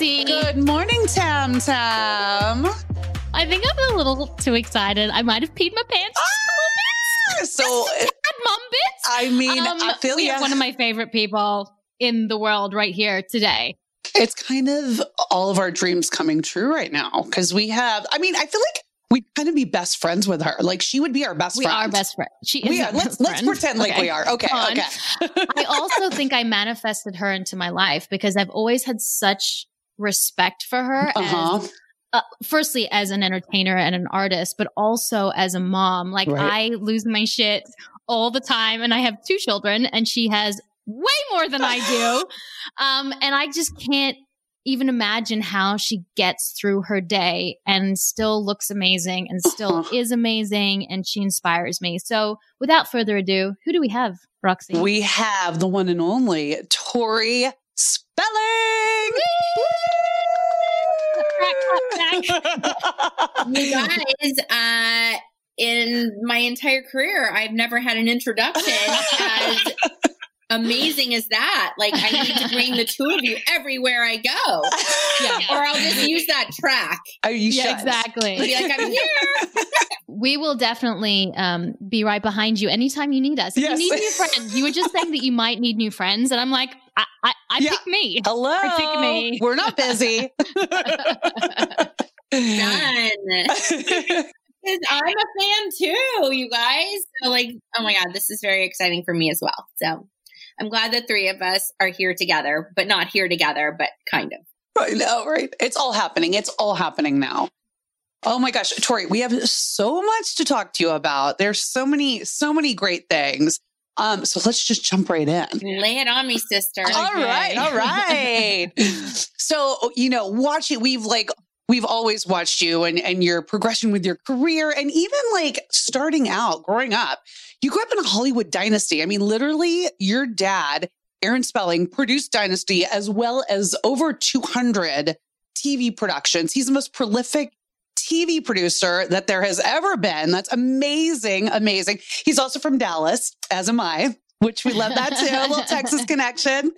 Good morning, Tam Tam. I think I'm a little too excited. I might have peed my pants. Ah, so, Had mom bits. I mean, Um, I feel we yeah. have one of my favorite people in the world right here today. it's kind of all of our dreams coming true right now because we have. I mean, I feel like we'd kind of be best friends with her. Like she would be our best We friend. are best friends. She is. We are. Let's let's friend. pretend like Okay. we are. Okay. Okay. I also think I manifested her into my life because I've always had such respect for her. Uh huh. As, uh, firstly, as an entertainer and an artist, but also as a mom. Like Right. I lose my shit all the time, and I have two children, and she has way more than I do. Um, and I just can't even imagine how she gets through her day and still looks amazing and still Uh-huh. is amazing and she inspires me. So without further ado, who do we have, Roxy? We have the one and only Tori Spelling. You guys, uh, in my entire career, I've never had an introduction as amazing as that. Like, I need to bring the two of you everywhere I go, yeah. or I'll just use that track. Are you Yeah, should. exactly. Be like, I'm here. we will definitely um, be right behind you anytime you need us. If Yes. you need new friends, you were just saying that you might need new friends, and I'm like, I, I, I Yeah. pick me. Hello. Pick me. We're not busy. Done. Because I'm a fan too, you guys. So, like, oh my God, this is very exciting for me as well. So, I'm glad the three of us are here together, but not here together, but kind of. I know, right? It's all happening. It's all happening now. Oh my gosh, Tori, we have so much to talk to you about. There's so many, so many great things. Um, so let's just jump right in. Lay it on me, sister. All right, all right. so, you know, watching, we've like, we've always watched you and, and your progression with your career and even like starting out, growing up. You grew up in a Hollywood dynasty. I mean, literally, your dad, Aaron Spelling, produced Dynasty as well as over 200 TV productions. He's the most prolific TV producer that there has ever been. That's amazing, amazing. He's also from Dallas, as am I, which we love that too. A little Texas connection.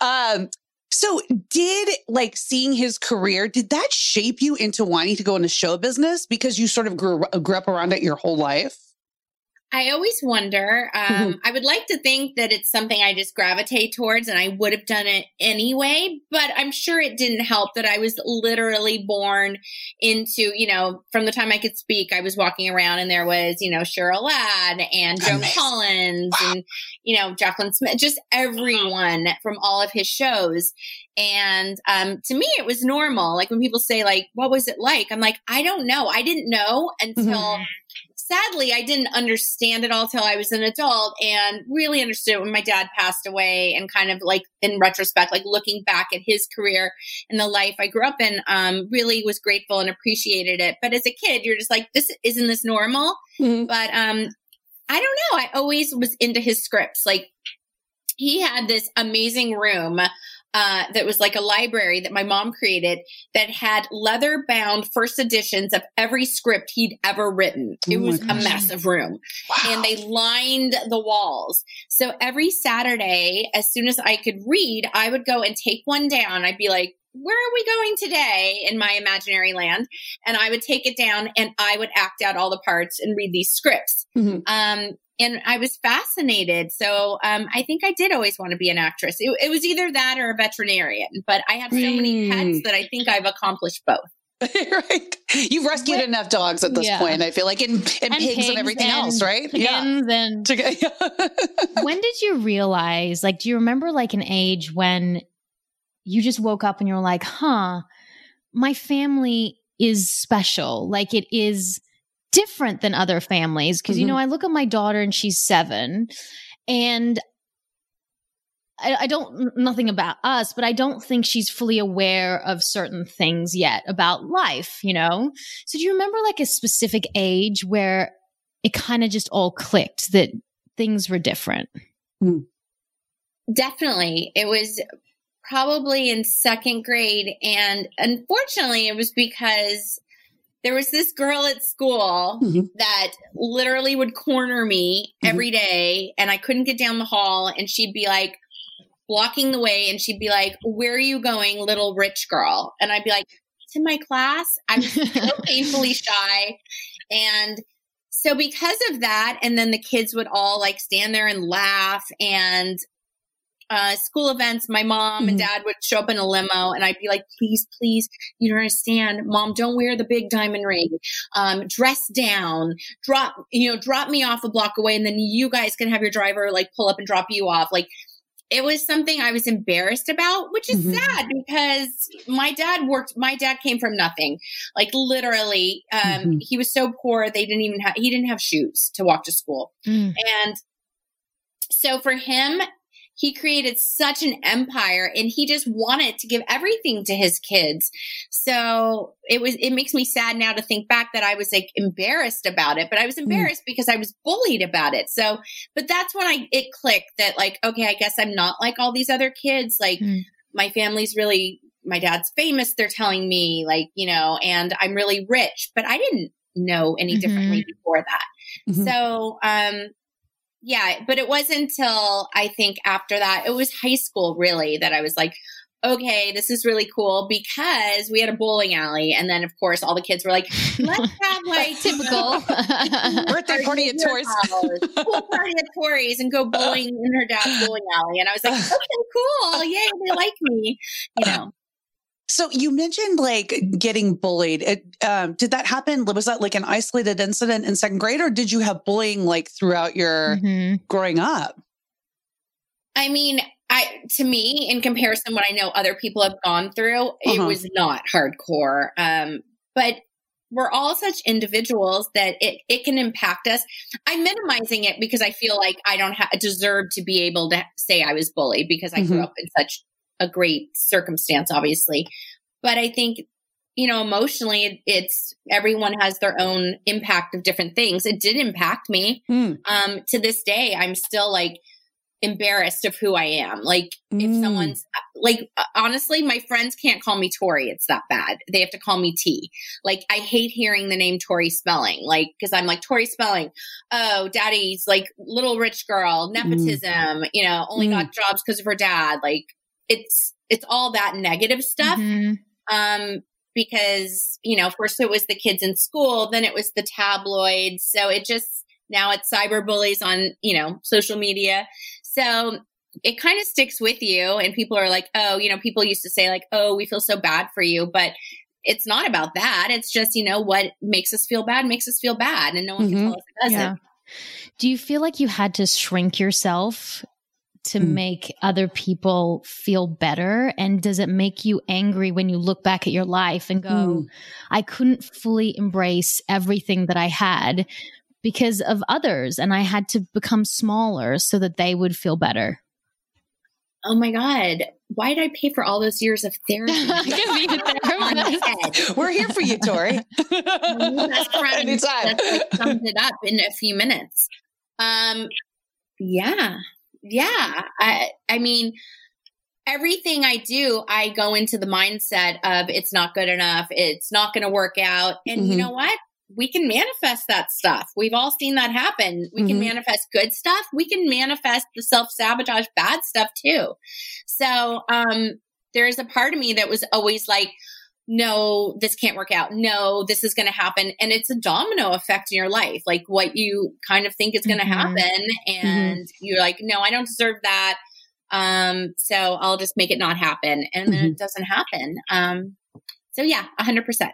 Um, so did like seeing his career, did that shape you into wanting to go into show business because you sort of grew, grew up around it your whole life? I always wonder. Um, I would like to think that it's something I just gravitate towards and I would have done it anyway, but I'm sure it didn't help that I was literally born into, you know, from the time I could speak, I was walking around and there was, you know, Cheryl Ladd and Joan Amazing. Collins and, you know, Jaclyn Smith, just everyone from all of his shows. And um, to me, it was normal. Like when people say, like, what was it like? I'm like, I don't know. I didn't know until sadly, I didn't understand it all till I was an adult and really understood it when my dad passed away and kind of like in retrospect, like looking back at his career and the life I grew up in, um, really was grateful and appreciated it. But as a kid, you're just like, this isn't this normal? Mhm. But um, I don't know. I always was into his scripts. Like he had this amazing room uh, that was like a library that my mom created that had leather bound first editions of every script he'd ever written. It Oh was a massive room Wow. and they lined the walls. So every Saturday, as soon as I could read, I would go and take one down. I'd be like, where are we going today in my imaginary land? And I would take it down and I would act out all the parts and read these scripts. Mhm. Um, and I was fascinated. So um, I think I did always want to be an actress. It, it was either that or a veterinarian, but I have so many Mm. pets that I think I've accomplished both. right. You've rescued What- enough dogs at this Yeah. point, I feel like, and, and, And pigs, and everything else, right? Chickens and To- when did you realize like do you remember like an age when you just woke up and you're like huh my family is special like it is different than other families because, mm-hmm. you know, I look at my daughter and she's seven and I, I, don't nothing about us, but I don't think she's fully aware of certain things yet about life, you know? So do you remember like a specific age where it kind of just all clicked that things were different? Mm. Definitely. It was probably in second grade. And unfortunately, it was because there was this girl at school mm-hmm. that literally would corner me mm-hmm. every day and I couldn't get down the hall and she'd be like blocking the way and she'd be like, Where are you going, little rich girl? And I'd be like, To my class. I'm so painfully shy. And so because of that, and then the kids would all like stand there and laugh and uh, school events, my mom mm-hmm. and dad would show up in a limo and I'd be like, please, please, you don't understand. Mom, don't wear the big diamond ring. Um, dress down, drop, you know, drop me off a block away and then you guys can have your driver like pull up and drop you off. Like it was something I was embarrassed about, which is mm-hmm. sad because my dad worked, my dad came from nothing. Like literally, um, mm-hmm. he was so poor, they didn't even have, he didn't have shoes to walk to school. Mm. And so for him, he created such an empire and he just wanted to give everything to his kids. So it was, it makes me sad now to think back that I was like embarrassed about it, but I was mm. embarrassed mm. because I was bullied about it. So, but that's when I, it clicked that like, okay, I guess I'm not like all these other kids. Like mm. my family's really, my dad's famous. They're telling me like, you know, and I'm really rich, but I didn't know any mm-hmm. differently before that. Mm-hmm. So, um, yeah, but it wasn't until I think after that, it was high school really that I was like, okay, this is really cool because we had a bowling alley. And then, of course, all the kids were like, let's have like typical birthday party at Tori's. Pool party at Tori's and go bowling in her dad's bowling alley. And I was like, okay, cool. Yay, they like me, you know. So you mentioned like getting bullied. It, um, did that happen? Was that like an isolated incident in second grade, or did you have bullying like throughout your mm-hmm. growing up? I mean, I to me, in comparison, what I know other people have gone through, uh-huh. it was not hardcore. Um, but we're all such individuals that it, it can impact us. I'm minimizing it because I feel like I don't ha- deserve to be able to say I was bullied because I mm-hmm. grew up in such a great circumstance, obviously. But I think, you know, emotionally, it's everyone has their own impact of different things. It did impact me. Mm. Um, to this day, I'm still like, embarrassed of who I am. Like mm. if someone's like honestly, my friends can't call me Tori. It's that bad. They have to call me T. Like I hate hearing the name Tori Spelling. Like because I'm like Tori Spelling. Oh, daddy's like little rich girl, mm. nepotism. Mm. You know, only mm. got jobs because of her dad. Like it's it's all that negative stuff. Mm-hmm. Um, because you know, first it was the kids in school, then it was the tabloids. So it just now it's cyber bullies on you know social media. So it kind of sticks with you, and people are like, oh, you know, people used to say like, oh, we feel so bad for you, but it's not about that. It's just you know what makes us feel bad makes us feel bad, and no one mm-hmm. can tell us it doesn't. Yeah. Do you feel like you had to shrink yourself to mm. make other people feel better? And does it make you angry when you look back at your life and go, mm. I couldn't fully embrace everything that I had because of others and I had to become smaller so that they would feel better? Oh my God. Why did I pay for all those years of therapy? We're here for you, Tori. best friend Anytime. Like summed it up in a few minutes. Um, yeah, yeah. I, I mean, everything I do, I go into the mindset of it's not good enough. It's not going to work out. And mm-hmm. you know what? We can manifest that stuff. We've all seen that happen. We mm-hmm. can manifest good stuff. We can manifest the self sabotage bad stuff too. So, um, there's a part of me that was always like, no, this can't work out. No, this is going to happen. And it's a domino effect in your life. Like what you kind of think is going to mm-hmm. happen. And mm-hmm. you're like, no, I don't deserve that. Um, so I'll just make it not happen. And then mm-hmm. it doesn't happen. Um, so yeah, a hundred percent.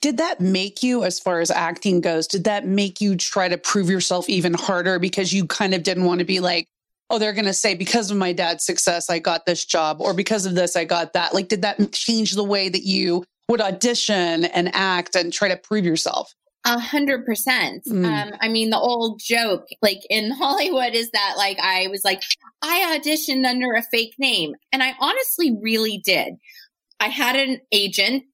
Did that make you, as far as acting goes, did that make you try to prove yourself even harder because you kind of didn't want to be like, oh, they're going to say, because of my dad's success, I got this job, or because of this, I got that. Like, did that change the way that you would audition and act and try to prove yourself? A hundred percent. Mm. Um, I mean, the old joke, like in Hollywood, is that like I was like, I auditioned under a fake name, and I honestly really did. I had an agent,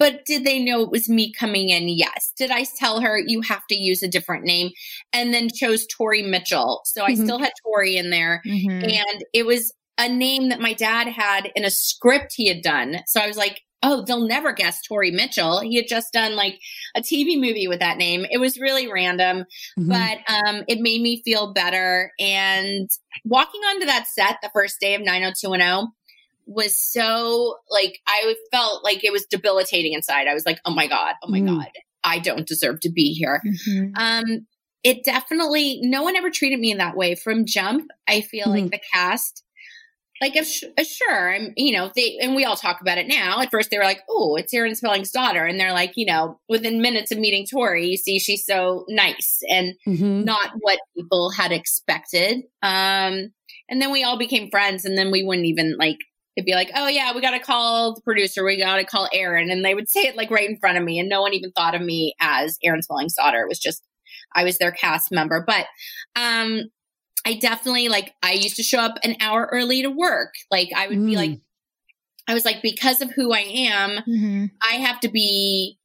but did they know it was me coming in? Yes. Did I tell her you have to use a different name, and then chose Tori Mitchell? So I Mhm. still had Tori in there, Mhm. and it was a name that my dad had in a script he had done. So I was like, oh, they'll never guess Tori Mitchell. He had just done like a TV movie with that name. It was really random, Mhm. but um, it made me feel better. And walking onto that set the first day of 90210 was so like, I felt like it was debilitating inside. I was like, oh my God, oh my Mm. God, I don't deserve to be here. Mhm. Um, it definitely, no one ever treated me in that way from jump. I feel Mm-hmm. like the cast, like, if, uh, sure, I'm, you know, they, and we all talk about it now. At first, they were like, oh, it's Aaron Spelling's daughter. And they're like, you know, within minutes of meeting Tori, you see she's so nice and Mhm. not what people had expected. Um, and then we all became friends, and then we wouldn't even like, it'd be like, oh, yeah, we got to call the producer, we got to call Aaron. And they would say it like right in front of me, and no one even thought of me as Aaron Spelling's daughter. It was just, I was their cast member. But, um, I definitely like I used to show up an hour early to work. Like I would be Mm. like I was like because of who I am, Mhm. I have to be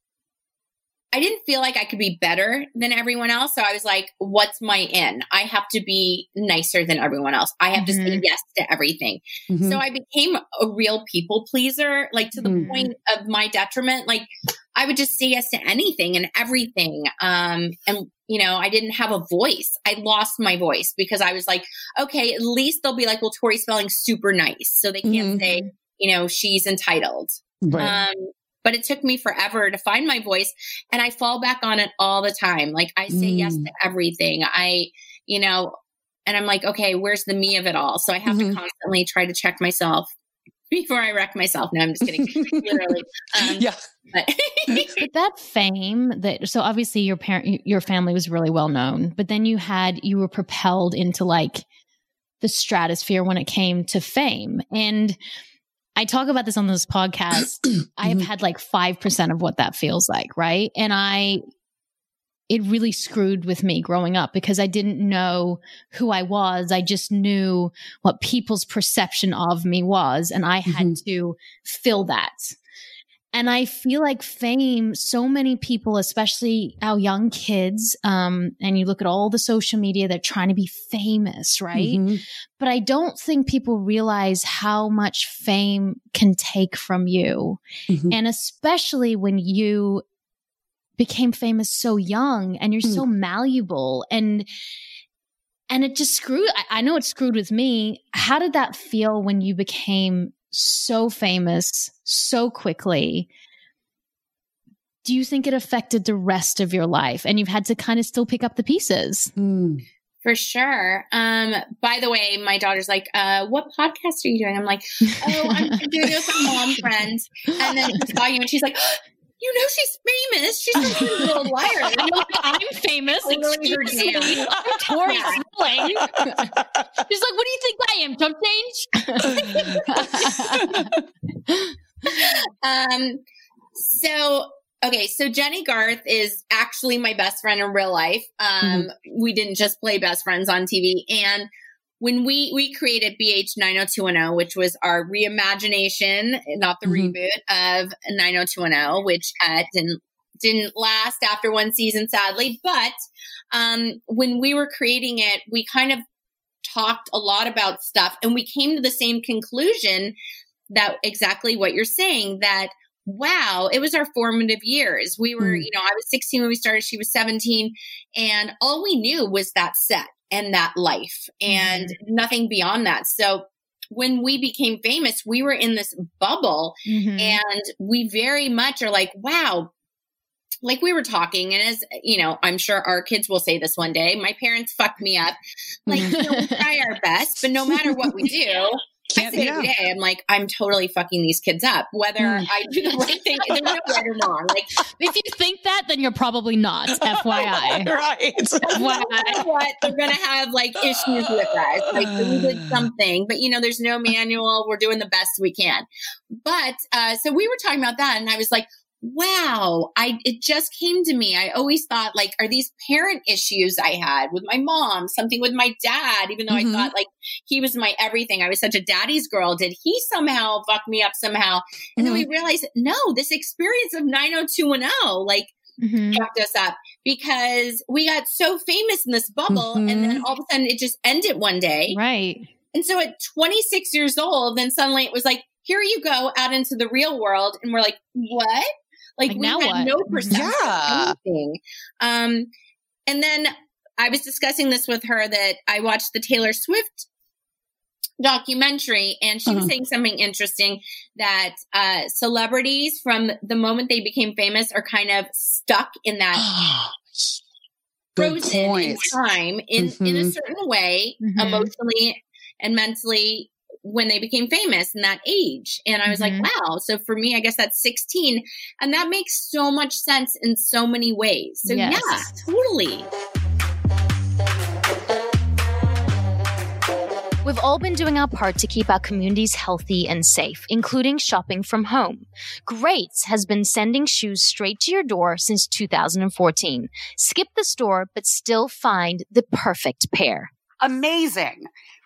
I didn't feel like I could be better than everyone else. So I was like, what's my in? I have to be nicer than everyone else. I have to say Mhm. yes to everything. Mhm. So I became a real people pleaser, like to the Mhm. point of my detriment. Like I would just say yes to anything and everything. Um, and you know, I didn't have a voice. I lost my voice because I was like, okay, at least they'll be like, well, Tori Spelling's super nice. So they can't say, you know, she's entitled. right. Um, but it took me forever to find my voice and I fall back on it all the time. Like I say yes Mm. to everything. I, you know, and I'm like, okay, where's the me of it all? So I have Mhm. to constantly try to check myself before I wreck myself. No, I'm just kidding. Literally. Um, yeah. but But that fame that so obviously your parent your family was really well known, but then you had you were propelled into like the stratosphere when it came to fame. And I talk about this on this podcast. I have Mhm. had like 5% of what that feels like, right? And I it really screwed with me growing up because I didn't know who I was. I just knew what people's perception of me was and I had to fill that. And I feel like fame, so many people, especially our young kids, um, and you look at all the social media, they're trying to be famous, right? Mhm. But I don't think people realize how much fame can take from you. Mhm. And especially when you became famous so young and you're so malleable and and it just screwed I, I know it screwed with me. How did that feel when you became so famous so quickly? Do you think it affected the rest of your life and you've had to kind of still pick up the pieces? Mm. for sure. Um, by the way, my daughter's like, uh, what podcast are you doing? I'm like, oh, I'm doing it with my mom friends. And then she saw you and she's like, you know, she's famous. She's from the Little Liar. I'm I'm famous. Excuse me. I'm Tori Spelling. She's like, what do you think I am? Chump change? Um, so okay, so Jennie Garth is actually my best friend in real life. Um, we didn't just play best friends on TV. And when we we created BH 90210, which was our reimagination, not the Mhm. reboot of 90210, which uh, didn't didn't last after one season, sadly. But um, when we were creating it, we kind of talked a lot about stuff, and we came to the same conclusion that exactly what you're saying that wow it was our formative years we were Mm. you know i was 16 when we started she was 17 and all we knew was that set and that life and nothing beyond that. So when we became famous we were in this bubble Mhm. and we very much are like wow like we were talking and as you know i'm sure our kids will say this one day my parents fucked me up. Like you know, we try our best but no matter what we do Can't- say yeah. every day. I'm like, I'm totally fucking these kids up. Whether Mm. I do the right thing, there's no right or wrong. Like, if you think that, then you're probably not. FYI. right. matter what, they're gonna have like issues with us. Like we did something, but you know, there's no manual. We're doing the best we can. But uh, so we were talking about that, and I was like, wow, I it just came to me. I always thought like, are these parent issues I had with my mom, something with my dad, even though mm-hmm. I thought like he was my everything. I was such a daddy's girl. Did he somehow fuck me up somehow? And mm-hmm. then we mm-hmm. realized, no, this experience of 90210, like mm-hmm. fucked us up because we got so famous in this bubble and then mm-hmm. all of a sudden it just ended one day. Right. And so at 26 years old, then suddenly it was like, here you go out into the real world. And we're like, what? Like, like we had what? no perception yeah. of anything. Um, and then I was discussing this with her that I watched the Taylor Swift documentary and she uh-huh. was saying something interesting that uh, celebrities from the moment they became famous are kind of stuck in that frozen in time in, mm-hmm. in a mm-hmm. certain way mm-hmm. emotionally and mentally when they became famous in that age. And I was mm-hmm. like, wow. So for me, I guess that's 16. And that makes so much sense in so many ways. So yes. yeah, totally. We've all been doing our part to keep our communities healthy and safe, including shopping from home. Greats has been sending shoes straight to your door since 2014. Skip the store, but still find the perfect pair. Amazing.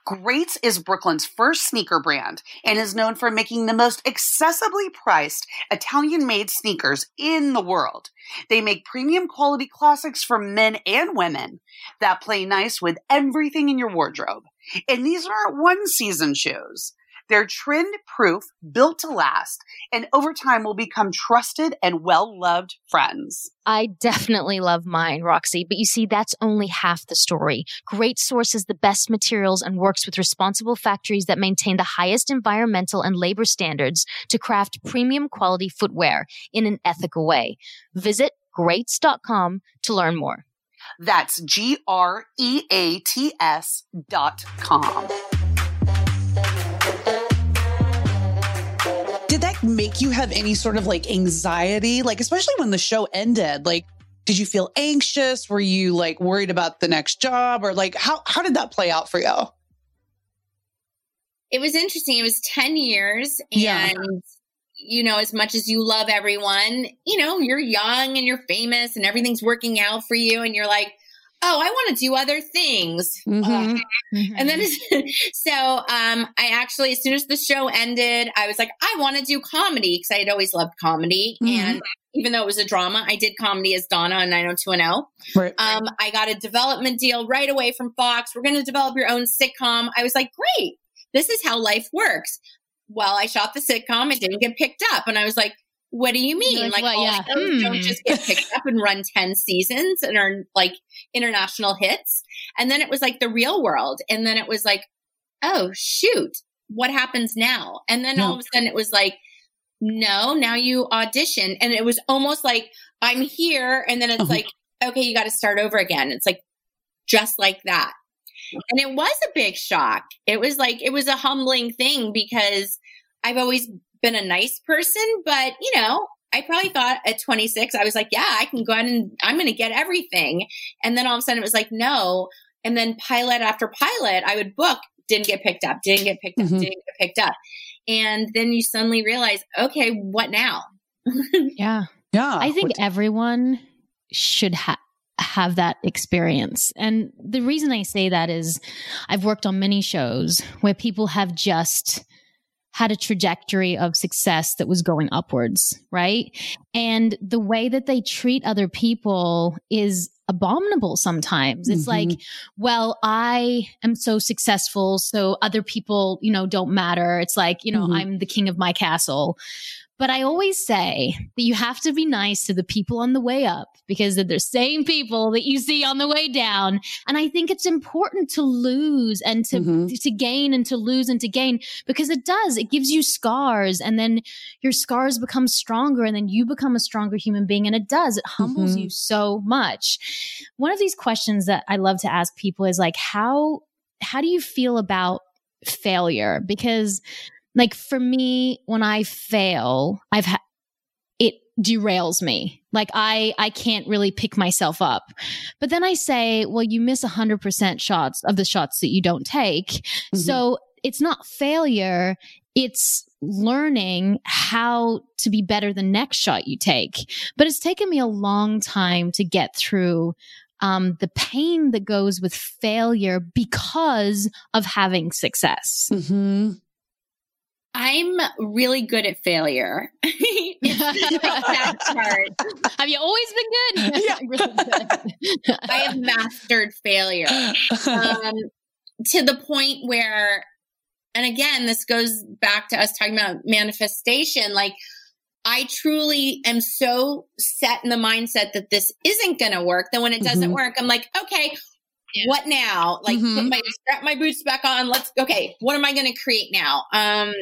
Greats is Brooklyn's first sneaker brand and is known for making the most accessibly priced Italian made sneakers in the world. They make premium quality classics for men and women that play nice with everything in your wardrobe. And these aren't one season shoes. They're trend proof, built to last, and over time will become trusted and well loved friends. I definitely love mine, Roxy, but you see, that's only half the story. Great sources the best materials and works with responsible factories that maintain the highest environmental and labor standards to craft premium quality footwear in an ethical way. Visit greats.com to learn more. That's G R E A T S dot com. Did that make you have any sort of like anxiety? Like, especially when the show ended, like, did you feel anxious? Were you like worried about the next job or like how, how did that play out for you? It was interesting. It was 10 years and yeah. you know, as much as you love everyone, you know, you're young and you're famous and everything's working out for you and you're like, oh, I want to do other things. Mm-hmm. Uh, mm-hmm. And then, so um, I actually, as soon as the show ended, I was like, I want to do comedy because I had always loved comedy. Mm-hmm. And even though it was a drama, I did comedy as Donna on 90210. Right. Um, I got a development deal right away from Fox. We're going to develop your own sitcom. I was like, great. This is how life works. Well, I shot the sitcom. It didn't get picked up. And I was like, what do you mean? Like, like all yeah. shows hmm. don't just get picked up and run 10 seasons and are like international hits. And then it was like the real world. And then it was like, oh, shoot, what happens now? And then all of a sudden it was like, no, now you audition. And it was almost like, I'm here. And then it's uh-huh. like, okay, you got to start over again. It's like, just like that. And it was a big shock. It was like, it was a humbling thing because I've always been a nice person, but you know, I probably thought at 26, I was like, yeah, I can go out and I'm going to get everything. And then all of a sudden it was like, no. And then pilot after pilot, I would book, didn't get picked up, didn't get picked mm-hmm. up, didn't get picked up. And then you suddenly realize, okay, what now? yeah. Yeah. I think everyone should have have that experience. And the reason I say that is I've worked on many shows where people have just had a trajectory of success that was going upwards, right? And the way that they treat other people is abominable sometimes. It's mm-hmm. like, well, I am so successful, so other people, you know, don't matter. It's like, you know, mm-hmm. I'm the king of my castle. But I always say that you have to be nice to the people on the way up because they're the same people that you see on the way down. And I think it's important to lose and to, mm-hmm. to gain and to lose and to gain because it does. It gives you scars and then your scars become stronger and then you become a stronger human being. And it does. It humbles mm-hmm. you so much. One of these questions that I love to ask people is like, how, how do you feel about failure? Because like for me, when I fail, I've had it derails me. Like I I can't really pick myself up. But then I say, well, you miss 100% shots of the shots that you don't take. Mm-hmm. So it's not failure, it's learning how to be better the next shot you take. But it's taken me a long time to get through um, the pain that goes with failure because of having success. Mm-hmm. I'm really good at failure. that part. Have you always been good? Yeah. really good. I have mastered failure um, to the point where, and again, this goes back to us talking about manifestation. Like, I truly am so set in the mindset that this isn't going to work. That when it doesn't Mhm. work, I'm like, okay, what now? Like, Mhm. put my strap my boots back on. Let's okay. What am I going to create now? Um,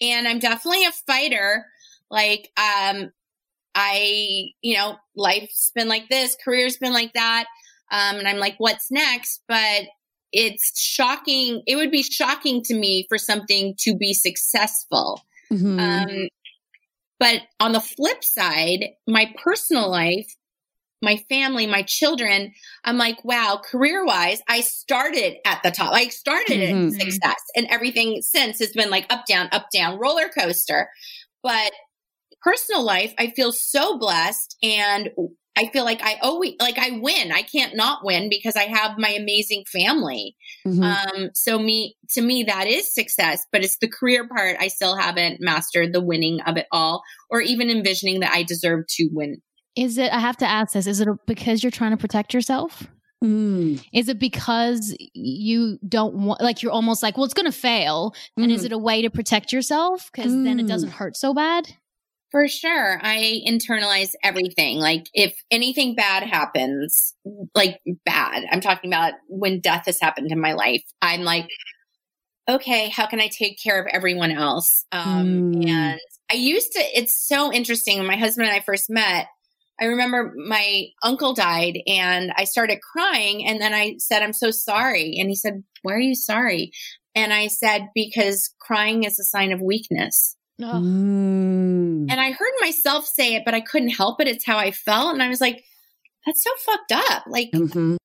and I'm definitely a fighter. Like, um, I, you know, life's been like this, career's been like that. Um, and I'm like, what's next? But it's shocking. It would be shocking to me for something to be successful. Mhm. Um, but on the flip side, my personal life, my family, my children, I'm like, wow, career wise, I started at the top. I started Mhm. in success and everything since has been like up, down, up, down, roller coaster. But personal life, I feel so blessed and I feel like I always, like I win. I can't not win because I have my amazing family. Mhm. Um, so me, to me, that is success, but it's the career part. I still haven't mastered the winning of it all or even envisioning that I deserve to win. Is it, I have to ask this, is it because you're trying to protect yourself? Mm. Is it because you don't want, like, you're almost like, well, it's going to fail. And is Mhm. it a way to protect yourself? Because then it Mm. doesn't hurt so bad. For sure. I internalize everything. Like if anything bad happens, like bad, I'm talking about when death has happened in my life, I'm like, okay, how can I take care of everyone else? Um, Mm. and I used to, it's so interesting. When my husband and I first met, I remember my uncle died and I started crying. And then I said, I'm so sorry. And he said, Why are you sorry? And I said, Because crying is a sign of weakness. Oh. Mm. And I heard myself say it, but I couldn't help it. It's how I felt. And I was like, that's so fucked up. Like, Mhm.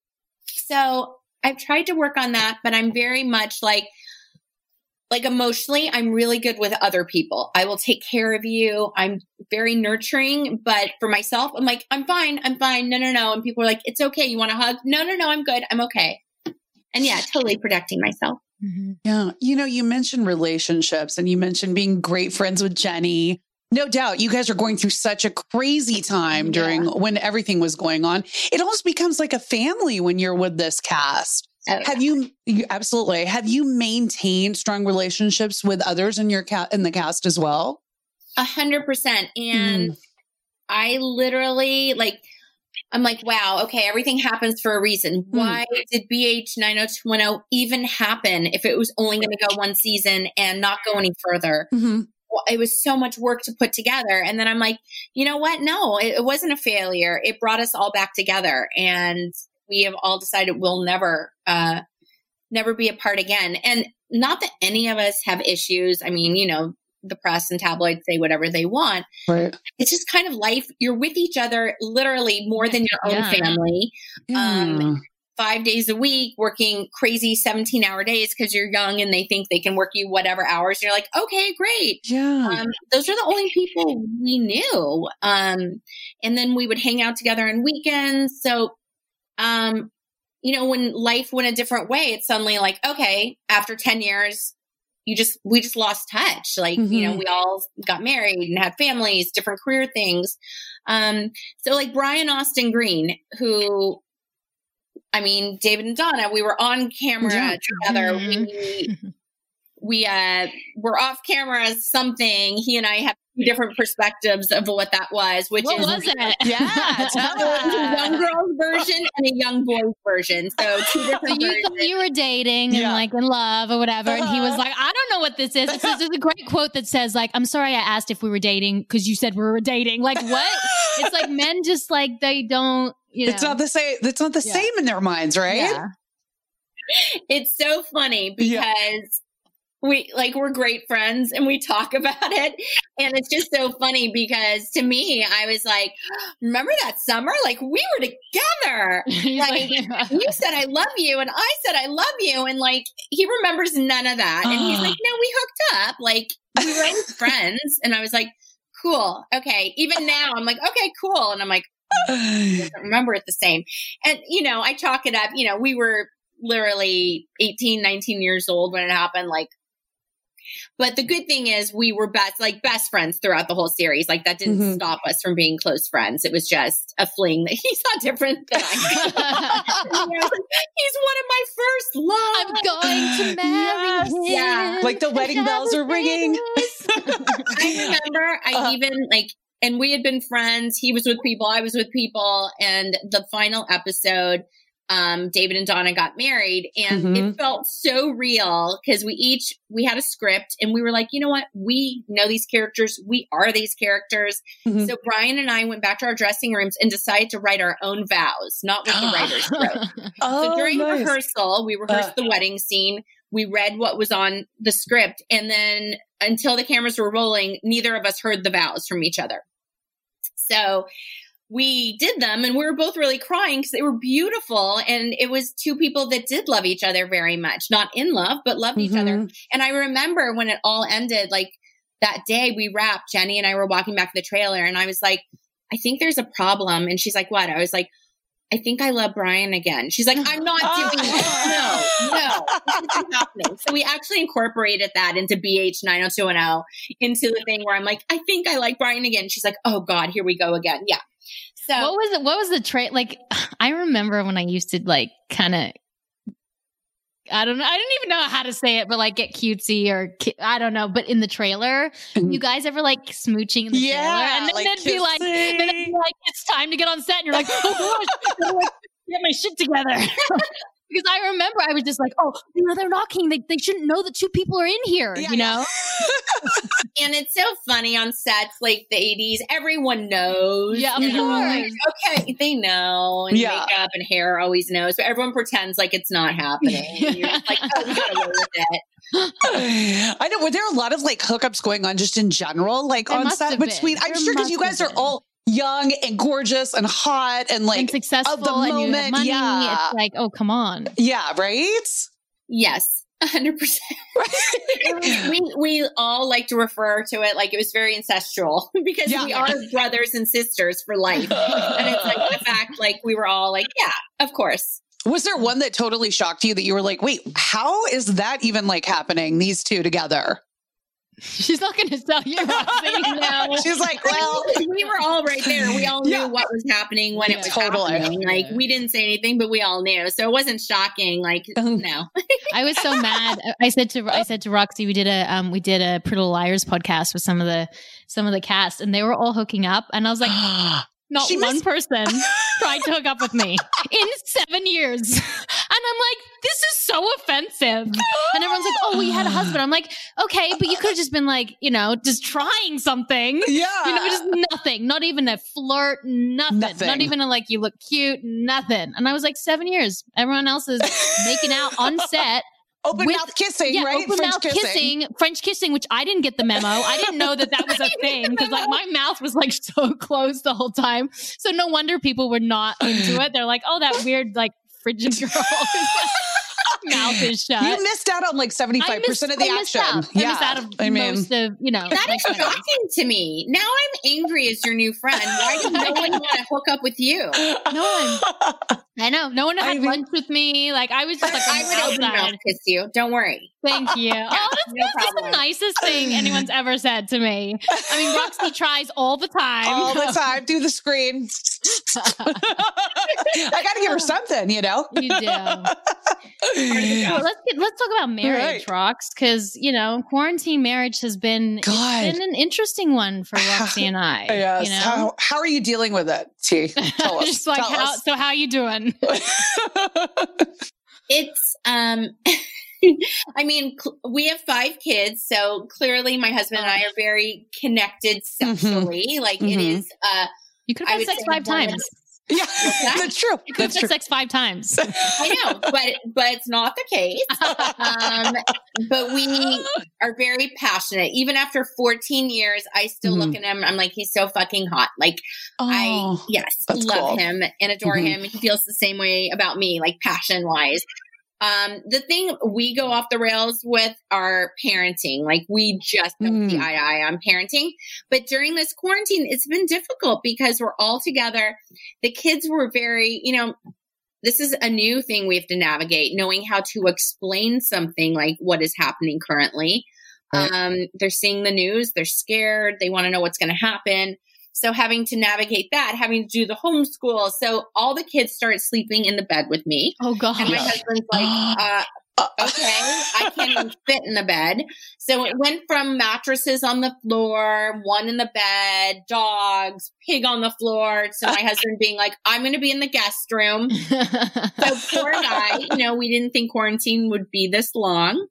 so I've tried to work on that, but I'm very much like, like emotionally, I'm really good with other people. I will take care of you. I'm very nurturing, but for myself, I'm like, I'm fine. I'm fine. No, no, no. And people are like, it's okay. You want a hug? No, no, no. I'm good. I'm okay. And yeah, totally protecting myself. Mhm. Yeah. You know, you mentioned relationships and you mentioned being great friends with Jennie. No doubt you guys are going through such a crazy time during when everything was going on. It almost becomes like a family when you're with this cast. Oh, Have you, you absolutely have you maintained strong relationships with others in your cat in the cast as well? A hundred percent. And I literally like, I'm like, wow, okay, everything happens for a reason. Why did BH 90210 even happen if it was only going to go one season and not go any further? Mhm. Well, it was so much work to put together. And then I'm like, you know what? No, it, it wasn't a failure. It brought us all back together. And we have all decided we'll never, uh, never be apart again. And not that any of us have issues. I mean, you know, the press and tabloids say whatever they want. Right. It's just kind of life. You're with each other literally more than your own Yeah. family Um, five days a week, working crazy 17 hour days because you're young and they think they can work you whatever hours. And you're like, okay, great. yeah. Um, those are the only people we knew. Um, and then we would hang out together on weekends. So, um, you know, when life went a different way, it's suddenly like, okay, after 10 years, you just, we just lost touch. Like, you know, Mhm. we all got married and had families, different career things. Um, so like Brian Austin Green, who, I mean, David and Donna, we were on camera Yeah. together. Mhm. We, we uh were off camera as something he and i have different perspectives of what that was which What is was it? Yeah, tell a young girl's version and a young boy's version so two So different you versions thought you were dating and like in love or whatever, and he was Uh-huh. like, "I don't know what this is." This is a great quote that says, "Like, I'm sorry I asked if we were dating because you said we were dating." Like, what? it's like men just like they don't, you know. it's not the same. It's not the Yeah. same in their minds, right? Yeah. it's so funny because Yeah. We like we're great friends and we talk about it. And it's just so funny because to me i was like remember that summer? Like we were together. Like, you said I love you, and I said I love you, and like he remembers none of that, and he's like, no, we hooked up, like we were always friends, and I was like, cool, okay. Even now, I'm like, okay, cool, and I'm like, oh, I remember it the same, and you know, I chalk it up. You know, we were literally 18, 19 years old when it happened, like but the good thing is we were best, like best friends throughout the whole series. Like that didn't mm-hmm. stop us from being close friends. It was just a fling that he saw different than I He's one of my first loves. I'm going to marry yes. him. Yeah. Like the wedding bells are ringing. I remember I uh, even like and we had been friends. He was with people, I was with people. And the final episode, um, David and Donna got married and mm-hmm. it felt so real because we each, we had a script and we were like, you know what? We know these characters. We are these characters. Mm-hmm. So Brian and I went back to our dressing rooms and decided to write our own vows, not what the writers wrote. oh, so during nice. rehearsal, we rehearsed uh. the wedding scene. We read what was on the script and then until the cameras were rolling, neither of us heard the vows from each other. So we did them and we were both really crying because they were beautiful. And it was two people that did love each other very much, not in love, but loved mm-hmm. each other. Mm-hmm. And I remember when it all ended, like that day we wrapped, Jennie and I were walking back to the trailer and I was like, I think there's a problem. And she's like, what? I was like, I think I love Brian again. She's like, I'm not doing this. No, no, happening. So we actually incorporated that into BH 90210 into the thing where I'm like, I think I like Brian again. She's like, oh God, here we go again. Yeah. So what was it? What was the trait? Like, I remember when I used to like kind of. I don't know. I didn't even know how to say it, but like get cutesy or I don't know. But in the trailer, mm-hmm. you guys ever like smooching in the yeah, trailer, and then like they'd be like, then be like, it's time to get on set, and you're like, oh gosh, get my shit together. because I remember I was just like, oh, you know, they're knocking. They, they shouldn't know that two people are in here, yeah, you know? and it's so funny on sets like the 80s. Everyone knows. Yeah, of course. Like, okay, they know. And yeah. makeup and hair always knows. But everyone pretends like it's not happening. you're like, oh, we got away with it. I know. Were there a lot of like hookups going on just in general, like there on set between? I'm sure because you guys are all young and gorgeous and hot and like and successful of the moment. money. Yeah. It's like, oh, come on. Yeah, right? Yes. 100%. we, we all like to refer to it like it was very ancestral because yeah. we are brothers and sisters for life. and it's like the fact, like, we were all like, yeah, of course. Was there one that totally shocked you that you were like, wait, how is that even like happening, these two together? She's not going to tell you. no. She's like, well, we were all right there. We all knew yeah. what was happening when yeah, it was totally. happening. Like we didn't say anything, but we all knew, so it wasn't shocking. Like no, I was so mad. I said to I said to Roxy, we did a um we did a Pretty Liars podcast with some of the some of the cast, and they were all hooking up, and I was like. Not she one person tried to hook up with me in seven years. And I'm like, this is so offensive. And everyone's like, oh, we had a husband. I'm like, okay, but you could have just been like, you know, just trying something. Yeah. You know, just nothing. Not even a flirt, nothing. nothing. Not even a like, you look cute, nothing. And I was like, seven years. Everyone else is making out on set Open with, mouth kissing, yeah, right? Open French mouth kissing. kissing. French kissing, which I didn't get the memo. I didn't know that that was a thing because like my mouth was like so closed the whole time. So no wonder people were not into it. They're like, oh, that weird like frigid girl. Mouth is shut. You missed out on like 75% missed, of the I action. Out. Yeah. I missed out of I mean, most of, you know. That is shocking to me. Now I'm angry as your new friend. Why did no one want to hook up with you? No one. I know. No one had I mean, lunch with me. Like I was just like, I would open mouth kiss you. Don't worry. Thank you. oh, that's, no that's the nicest thing anyone's ever said to me. I mean, Roxy tries all the time. All the time. Do the screen. I got to give her something, you know. You do. well, let's get, let's talk about marriage, right. Rox, because you know, quarantine marriage has been been an interesting one for Roxy and I. yes. You know? How, how are you dealing with it? T? Tell us. Just like Tell how, us. so how you doing? it's um I mean, cl- we have five kids, so clearly my husband and I are very connected mm-hmm. sexually. Mm-hmm. Like mm-hmm. it is uh You could have had sex five times. Yeah, that's true. You could That's have true. sex five times. I know, but but it's not the case. Um, but we are very passionate. Even after 14 years, I still look at him. I'm like, he's so fucking hot. Like I Oh, yes, love cool. him and adore Mhm. him. He feels the same way about me, like passion wise. Um, the thing we go off the rails with our parenting, like we just don't see Mm. eye to eye on parenting. But during this quarantine, it's been difficult because we're all together. The kids were very, you know, this is a new thing we have to navigate, knowing how to explain something like what is happening currently. Um, they're seeing the news, they're scared, they want to know what's going to happen. So having to navigate that, having to do the homeschool. So all the kids started sleeping in the bed with me. Oh god. And my Yeah. husband's like, uh, Uh, okay, I can't even fit in the bed. So it went from mattresses on the floor, one in the bed, dogs, pig on the floor, to my husband being like, I'm going to be in the guest room. So poor guy, you know, we didn't think quarantine would be this long.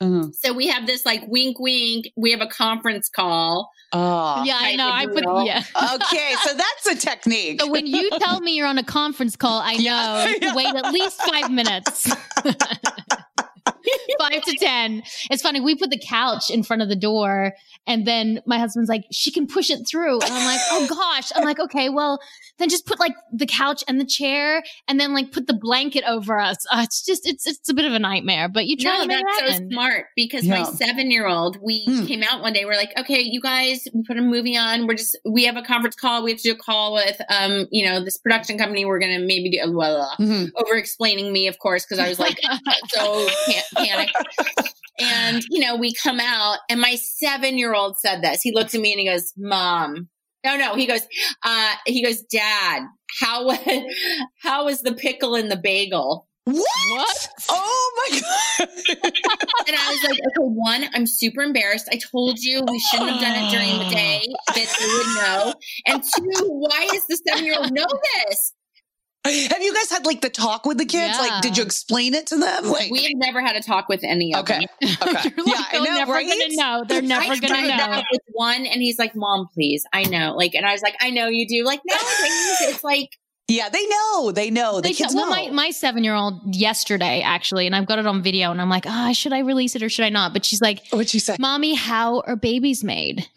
Uh, So we have this like wink, wink. We have a conference call. oh. yeah, I know. I put deal. yeah. Okay, so that's a technique. So when you tell me you're on a conference call, I know Yeah. to wait at least five minutes. five to ten. It's funny. We put the couch in front of the door, and then my husband's like, "She can push it through," and I'm like, "Oh gosh!" I'm like, "Okay, well, then just put like the couch and the chair, and then like put the blanket over us." Uh, it's just it's it's a bit of a nightmare, but you try No, to make that's it so happen. smart because Yeah. my seven year old, we Hmm. came out one day. We're like, okay, you guys, we put a movie on. We're just, we have a conference call. We have to do a call with, um, you know, this production company. We're going to maybe do, blah, blah, blah. Mhm. over explaining me, of course, because I was like, so pan- panicked. And, you know, we come out and my seven year old said this. He looked at me and he goes, Mom. No, no. He goes, uh, he goes, Dad, how, was how was the pickle in the bagel? What? What? Oh my god! And I was like, okay, one, I'm super embarrassed. I told you we shouldn't have done it during the day that they would know. And two, why does the seven year old know this? Have you guys had like the talk with the kids? Like, did you explain it to them? Like, We have never had a talk with any of okay, them. okay, yeah, like, I they're know, never right? gonna know. They're never I gonna know. with one, and he's like, "Mom, please, I know." Like, and I was like, "I know you do." Like nowadays, it's like, Yeah, they know. They know. The They kids tell- well, know. my, my seven year old yesterday, actually, and I've got it on video, and I'm like, ah, should I release it or should I not? But she's like, What'd she say? Mommy, how are babies made?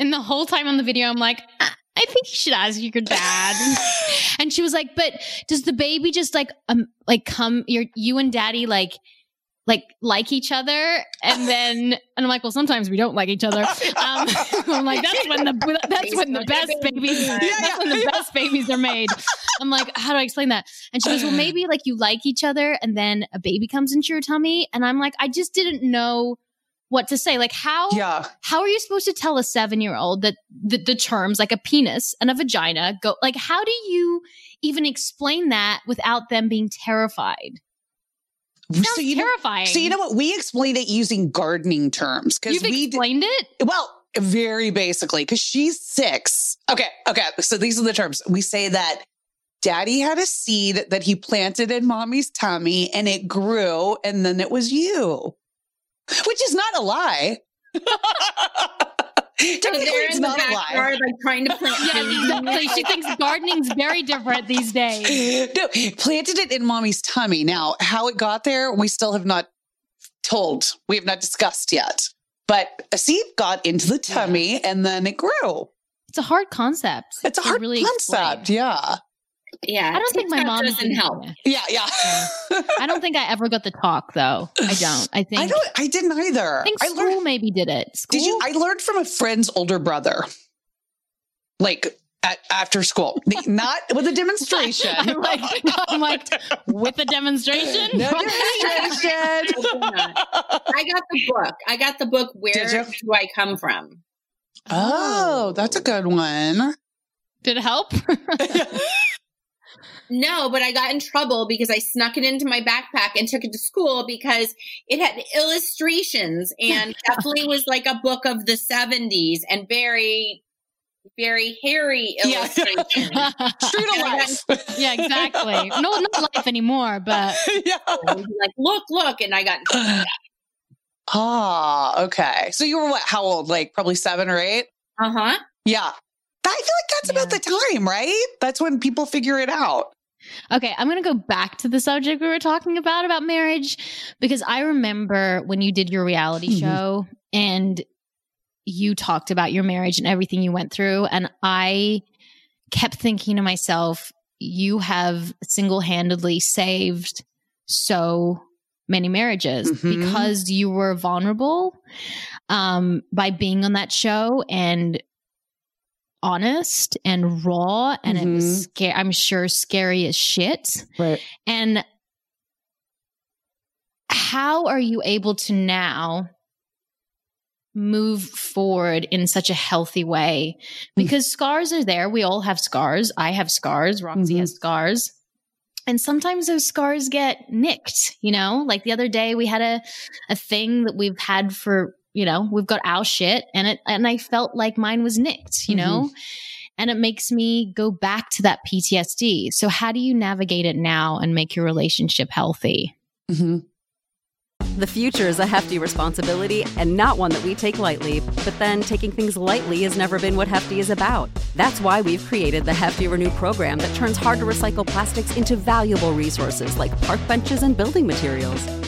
And the whole time on the video, I'm like, "Ah, I think you should ask your dad. and she was like, but does the baby just like, um, like come, your, you and daddy like, like like each other? And then and I'm like well sometimes we don't like each other. Um, I'm like that's when the that's when the best babies Yeah, that's yeah, when the best babies are made. I'm like how do I explain that? And she goes well maybe like you like each other and then a baby comes into your tummy. And I'm like I just didn't know what to say like how yeah. how are you supposed to tell a seven year old that the, the terms like a penis and a vagina go like how do you even explain that without them being terrified Sounds So you know, terrifying so you know what? We explained it using gardening terms because we did, explained it well, very basically, because she's six. Okay, okay. So these are the terms. We say that daddy had a seed that he planted in mommy's tummy and it grew, and then it was you, which is not a lie. so Technically, it's in the not a lie. backyard, like trying to plant. yeah exactly she thinks gardening's very different these days no, planted it in mommy's tummy. Now, how it got there, we still have not told. We have not discussed yet. But a seed got into the tummy and then it grew. it's a hard concept It's a hard really concept. explain. Yeah. Yeah, I don't think my mom doesn't help. Yeah. Yeah. I don't think I ever got the talk though. I don't. I think I don't, I didn't either. I think I school learned, maybe did it. School? did you, I learned from a friend's older brother, like at, after school, not with a demonstration. I'm like, I'm like with a demonstration. no demonstration. I got the book. I got the book. Where do I come from? oh, that's a good one. Did it help? No, but I got in trouble because I snuck it into my backpack and took it to school because it had illustrations and definitely was like a book of the 70s and very, very hairy Yeah. illustrations. True to life. yeah, exactly. No, not life anymore, but yeah. Like, look, look. And I got, Ah, okay. So you were what? How old? Like probably seven or eight? uh huh. Yeah. I feel like that's Yeah. about the time, right? That's when people figure it out. Okay, I'm going to go back to the subject we were talking about about marriage because I remember when you did your reality Mhm. show and you talked about your marriage and everything you went through and I kept thinking to myself you have single-handedly saved so many marriages Mhm. because you were vulnerable um by being on that show and honest and raw and it was Mhm. scary i'm sure scary as shit Right. and how are you able to now move forward in such a healthy way? Because scars are there. We all have scars. I have scars. Roxy Mhm. has scars. And sometimes those scars get nicked, you know? Like the other day we had a a thing that we've had for, you know, we've got our shit and it and I felt like mine was nicked, you know? And it makes me go back to that PTSD. So how do you navigate it now and make your relationship healthy? Mm-hmm. The future is a hefty responsibility and not one that we take lightly. But then taking things lightly has never been what Hefty is about. That's why we've created the Hefty Renew program that turns hard to recycle plastics into valuable resources like park benches and building materials.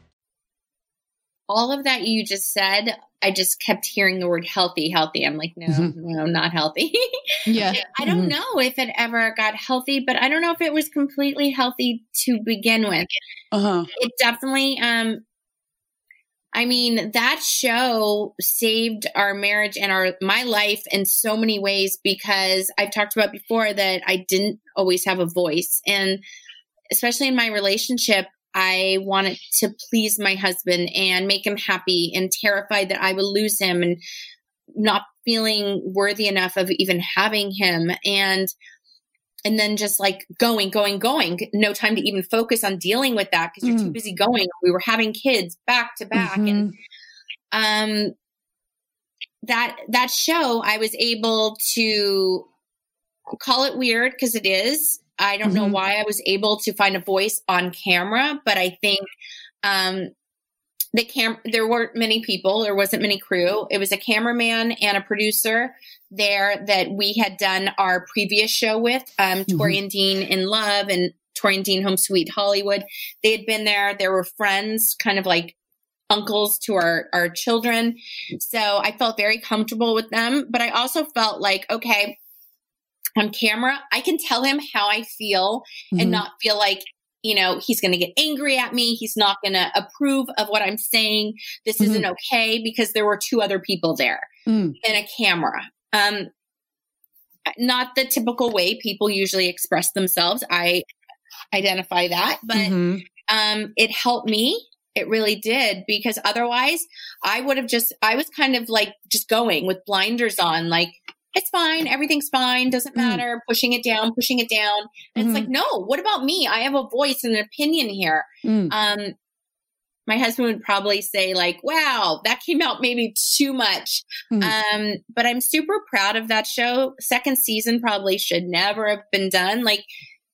all of that you just said, I just kept hearing the word healthy, healthy. I'm like, no, Mhm. no, not healthy. Yeah. I don't Mhm. know if it ever got healthy, but I don't know if it was completely healthy to begin with. Uh-huh. It definitely, um, I mean, that show saved our marriage and our my life in so many ways because I've talked about before that I didn't always have a voice. And especially in my relationship, I wanted to please my husband and make him happy and terrified that I would lose him and not feeling worthy enough of even having him. And and then just like going, going, going, no time to even focus on dealing with that because you're too Mm. busy going. We were having kids back to back and um that that show I was able to call it weird because it is. I don't know Mhm. why I was able to find a voice on camera, but I think um the cam there weren't many people, there wasn't many crew. It was a cameraman and a producer there that we had done our previous show with, um Tori and Dean Inn Love and Tori and Dean Home Sweet Hollywood. They had been there. There were friends, kind of like uncles to our our children. So I felt very comfortable with them, but I also felt like okay, on camera, I can tell him how I feel Mhm. and not feel like you know he's going to get angry at me. He's not going to approve of what I'm saying. This Mhm. isn't okay because there were two other people there Mm. and a camera. Um, not the typical way people usually express themselves. I identify that, but Mhm. um, it helped me. It really did because otherwise I would have just, I was kind of like just going with blinders on, like, it's fine. Everything's fine. Doesn't Mhm. matter. Pushing it down, pushing it down. And Mhm. it's like, no, what about me? I have a voice and an opinion here. Mm. Um, my husband would probably say like, wow, that came out maybe too much. Mm. Um, but I'm super proud of that show. Second season probably should never have been done. Like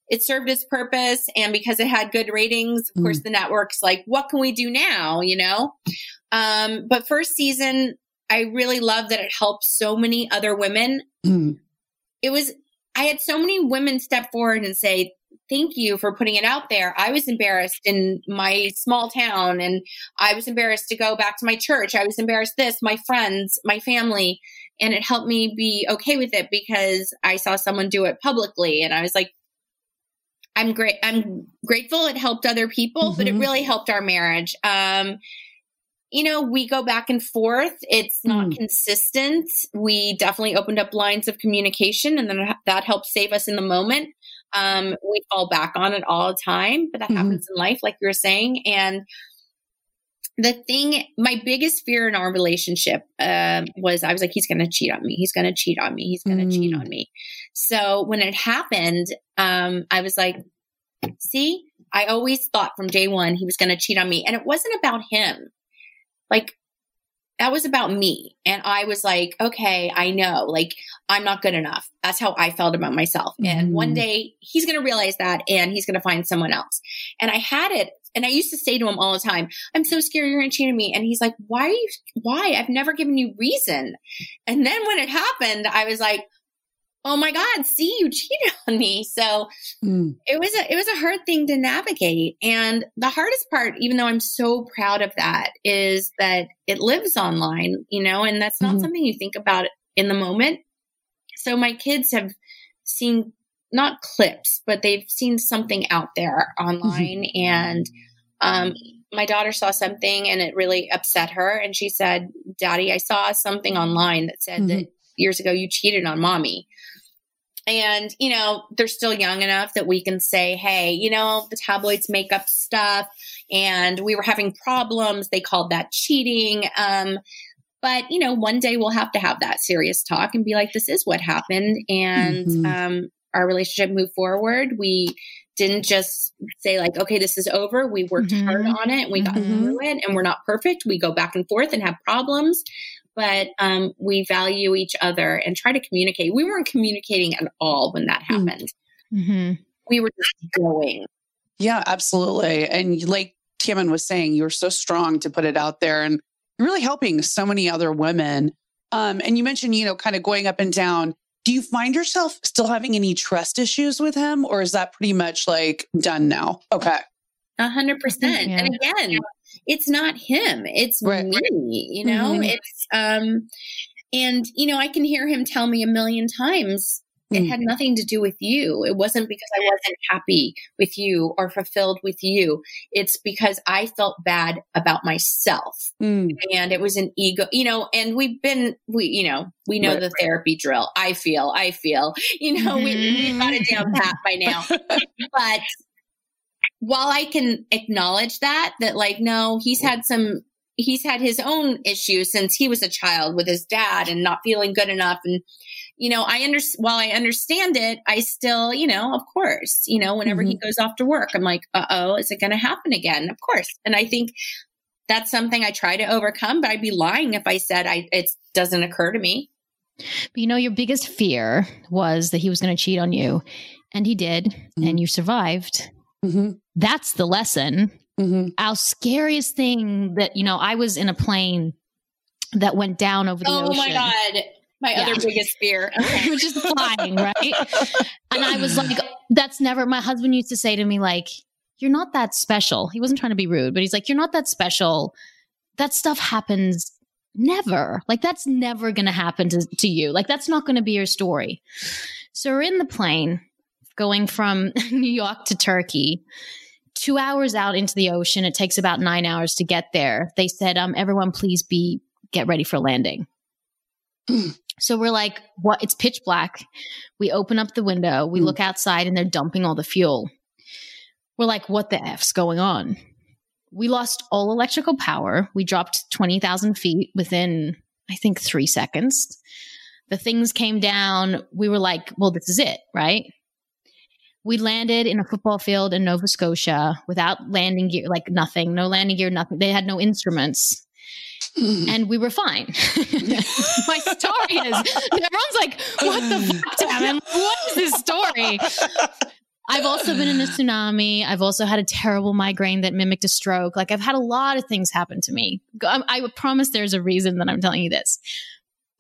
it served its purpose. And because it had good ratings, of Mm. course, the network's like, what can we do now? You know? Um, but first season, I really love that it helped so many other women. Mm. It was, I had so many women step forward and say, thank you for putting it out there. I was embarrassed in my small town and I was embarrassed to go back to my church. I was embarrassed this, my friends, my family. And it helped me be okay with it because I saw someone do it publicly and I was like, I'm great. I'm grateful it helped other people, but it Mhm. really helped our marriage. Um, you know, we go back and forth. It's not Mm. consistent. We definitely opened up lines of communication and then that helped save us in the moment. Um, we fall back on it all the time, but that Mhm. happens in life, like you were saying. And the thing, my biggest fear in our relationship um, was I was like, he's going to cheat on me. He's going to cheat on me. He's going to cheat Mm. on me. So when it happened, um, I was like, see, I always thought from day one he was going to cheat on me. And it wasn't about him. Like, that was about me. And I was like, okay, I know, like, I'm not good enough. That's how I felt about myself. And one Mhm. day he's going to realize that and he's going to find someone else. And I had it. And I used to say to him all the time, I'm so scared you're going to cheat on me. And he's like, why you, why? I've never given you reason. And then when it happened, I was like, oh my God, see, you cheated on me. So Mm. it was a it was a hard thing to navigate. And the hardest part even though i'm so proud of that is that it lives online you know and that's not Mhm. something you think about in the moment. So my kids have seen not clips but they've seen something out there online. And um my daughter saw something and it really upset her. And she said daddy i saw something online that said that years ago you cheated on mommy and, you know, they're still young enough that we can say, hey, you know, the tabloids make up stuff and we were having problems. They called that cheating. Um, but, you know, one day we'll have to have that serious talk and be like, this is what happened. And Mhm. um, our relationship moved forward. We didn't just say, like, okay, this is over. We worked Mhm. hard on it and we got Mhm. through it and we're not perfect. We go back and forth and have problems but um, we value each other and try to communicate. We weren't communicating at all when that Mm. happened. Mm-hmm. We were just going. Yeah, absolutely. And like Tiaman was saying, you were so strong to put it out there and you're really helping so many other women. Um, and you mentioned, you know, kind of going up and down. Do you find yourself still having any trust issues with him, or is that pretty much like done now? Okay. A hundred percent. And again, it's not him. It's Right, me. You know, Mhm. it's um, and you know, I can hear him tell me a million times. It Mm. had nothing to do with you. It wasn't because I wasn't happy with you or fulfilled with you. It's because I felt bad about myself. Mm. and it was an ego, you know, and we've been, we, you know, we know Right, the therapy drill. I feel, I feel, you know, we, we've got it down pat by now. but while I can acknowledge that, that like, no, he's had some, he's had his own issues since he was a child with his dad and not feeling good enough. And, you know, I understand, while I understand it, I still, you know, of course, you know, whenever he goes off to work, I'm like, uh oh, is it going to happen again? Of course. And I think that's something I try to overcome, but I'd be lying if I said I, it doesn't occur to me. But you know, your biggest fear was that he was going to cheat on you, and he did, Mhm. and you survived. hmm That's the lesson. Hmm Our scariest thing that, you know, I was in a plane that went down over the ocean. Oh ocean. my God. My Yeah. other biggest fear. Okay. Which is flying, right? And I was like, that's never, my husband used to say to me, like, you're not that special. He wasn't trying to be rude, but he's like, you're not that special. That stuff happens never. Like, that's never going to happen to, to you. Like, that's not going to be your story. So we're in the plane going from New York to Turkey. Two hours out into the ocean. It takes about nine hours to get there. They said, um, everyone please be, get ready for landing. So we're like, what? It's pitch black. We open up the window, we Mm. look outside, and they're dumping all the fuel. We're like, what the F's going on? We lost all electrical power. We dropped 20,000 feet within, I think, three seconds. The things came down. We were like, well, this is it, right? We landed in a football field in Nova Scotia without landing gear, like nothing, no landing gear, nothing. They had no instruments hmm. and we were fine. My story is everyone's like, "What the fuck, Tam? What is this story?" I've also been in a tsunami. I've also had a terrible migraine that mimicked a stroke. Like I've had a lot of things happen to me. I, I promise there's a reason that I'm telling you this,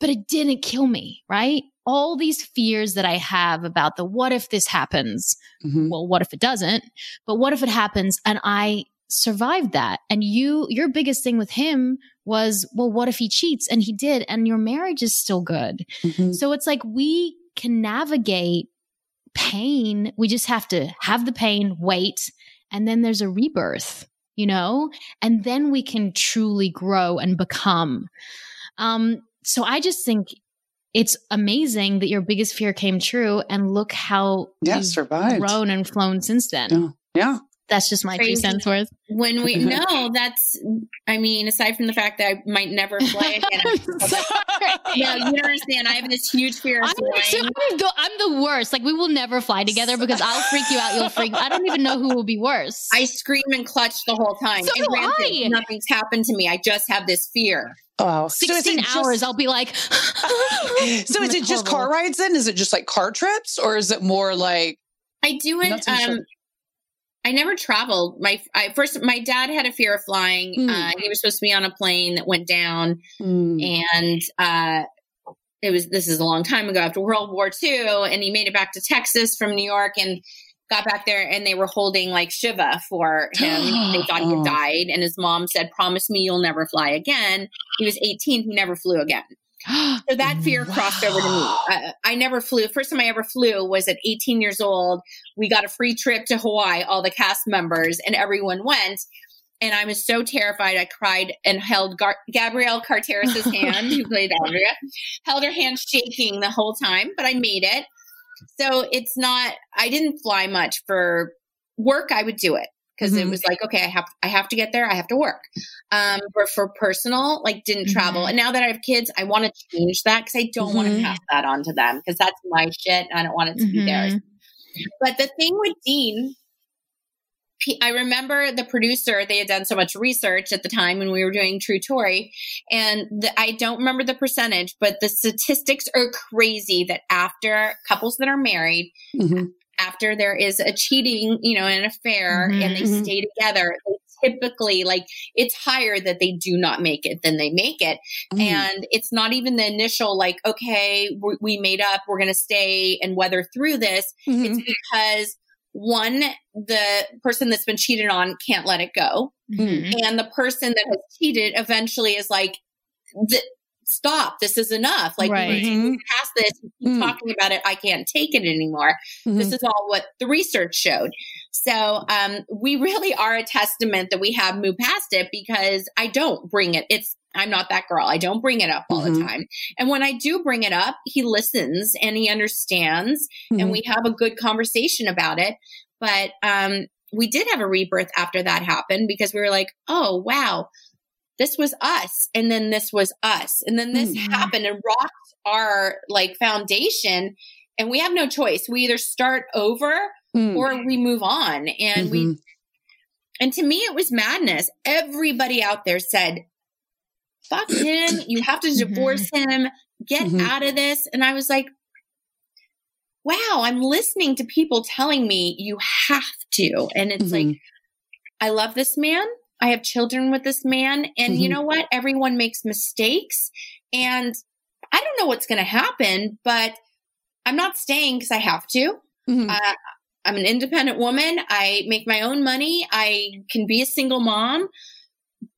but it didn't kill me. Right? All these fears that I have about the what if this happens. Mhm. Well, what if it doesn't? But what if it happens and I survived that? And you, your biggest thing with him was, well, what if he cheats? And he did, and your marriage is still good. Mhm. So it's like we can navigate pain. We just have to have the pain, wait, and then there's a rebirth, you know, and then we can truly grow and become. Um, so I just think it's amazing that your biggest fear came true, and look how Yeah, you've survived. grown and flown since then. Yeah. Yeah. That's just my two cents worth. When we, no, that's, I mean, aside from the fact that I might never fly again. no, you don't understand. I have this huge fear of I'm, flying. I'm, the, I'm the worst. Like we will never fly together because I'll freak you out. You'll freak. I don't even know who will be worse. I scream and clutch the whole time. So and do granted, I. nothing's happened to me. I just have this fear. Oh, so is 16 just- hours, I'll be like, so is it just car rides then? Is it just like car trips or is it more like I do it. Not so sure. Um, I never traveled. My I first, my dad had a fear of flying. Hmm. Uh, he was supposed to be on a plane that went down, mm, and uh, it was this is a long time ago after World War II, and he made it back to Texas from New York and got back there, and they were holding like Shiva for him. they thought he had died, and his mom said, "Promise me you'll never fly again." He was 18; he never flew again. So that fear crossed over to me. I, I never flew. First time I ever flew was at 18 years old. We got a free trip to Hawaii, all the cast members, and everyone went. And I was so terrified. I cried and held Gar- Gabrielle Carteris's hand, who played Andrea, held her hand shaking the whole time, but I made it. So it's not, I didn't fly much for work. I would do it because it Mhm. was like, okay, I have, I have to get there. I have to work. Um, but for personal, like didn't travel. Mhm. And now that I have kids, I want to change that because I don't want Mhm. to pass that on to them because that's my shit. And I don't want it to be theirs. But the thing with Dean, I remember the producer, they had done so much research at the time when we were doing True Tori. And the, I don't remember the percentage, but the statistics are crazy that after couples that are married, mhm. after there is a cheating, you know, an affair Mhm, and they mhm. stay together, they typically like it's higher that they do not make it than they make it. Mm. And it's not even the initial, like, okay, we, we made up, we're going to stay and weather through this. Mhm. It's because one, the person that's been cheated on can't let it go. Mhm. And the person that has cheated eventually is like, "Th- stop, this is enough. Like, Right. we need to past this. You keep Mm. talking about it. I can't take it anymore. Mhm. This is all what the research showed. So um, we really are a testament that we have moved past it because I don't bring it. It's I'm not that girl. I don't bring it up all the Mhm. time. And when I do bring it up, he listens and he understands Mhm. and we have a good conversation about it. But um, we did have a rebirth after that happened because we were like, oh, wow, this was us. And then this was us. And then this Mhm. happened and rocked our like foundation. And we have no choice. We either start over Mm. or we move on. And we, Mhm. and to me, it was madness. Everybody out there said, fuck him. You have to divorce him. Get Mhm. out of this. And I was like, wow, I'm listening to people telling me you have to. And it's Mhm. like, I love this man. I have children with this man. And you Mhm. know what? Everyone makes mistakes. And I don't know what's going to happen, but I'm not staying because I have to. Mhm. Uh, I'm an independent woman. I make my own money. I can be a single mom,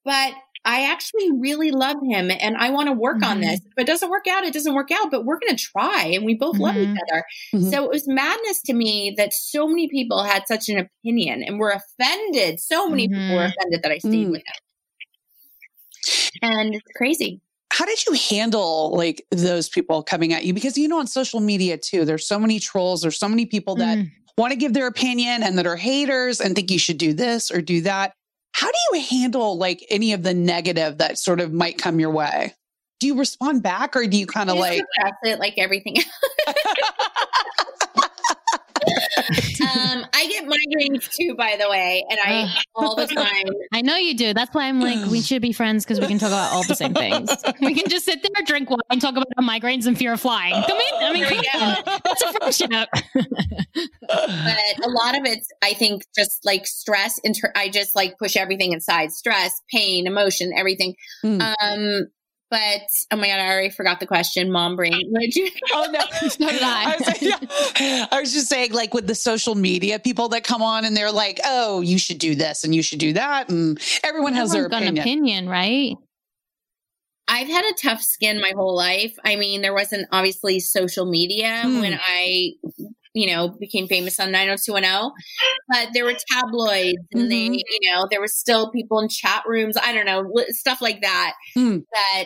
but I actually really love him and I want to work on Mhm. this. If it doesn't work out, it doesn't work out, but we're going to try and we both love Mhm. each other. Mhm. So it was madness to me that so many people had such an opinion and were offended. So many people were Mhm. offended that I stayed Mm. with him. And it's crazy. How did you handle like those people coming at you? Because you know, on social media too, there's so many trolls, there's so many people that Mm. want to give their opinion and that are haters and think you should do this or do that. How do you handle like any of the negative that sort of might come your way? Do you respond back or do you kind of like, it like everything um, I get migraines too, by the way, and I all the time. I know you do. That's why I'm like, we should be friends because we can talk about all the same things. We can just sit there, drink wine, and talk about migraines and fear of flying. Come in. I mean, come on. that's a friendship. But a lot of it's, I think, just like stress. Inter- I just like push everything inside: stress, pain, emotion, everything. Mm. Um, but oh my god, I already forgot the question. Mom brain. What did you? oh no, So did I. I was, yeah. I was just saying, like with the social media people that come on and they're like, oh, you should do this and you should do that. And everyone has their Everyone's opinion. opinion, right? I've had a tough skin my whole life. I mean, there wasn't obviously social media Hmm. when I, you know, became famous on 90210, but there were tabloids and they, Mhm. you know, there were still people in chat rooms. I don't know, stuff like that. Hmm. That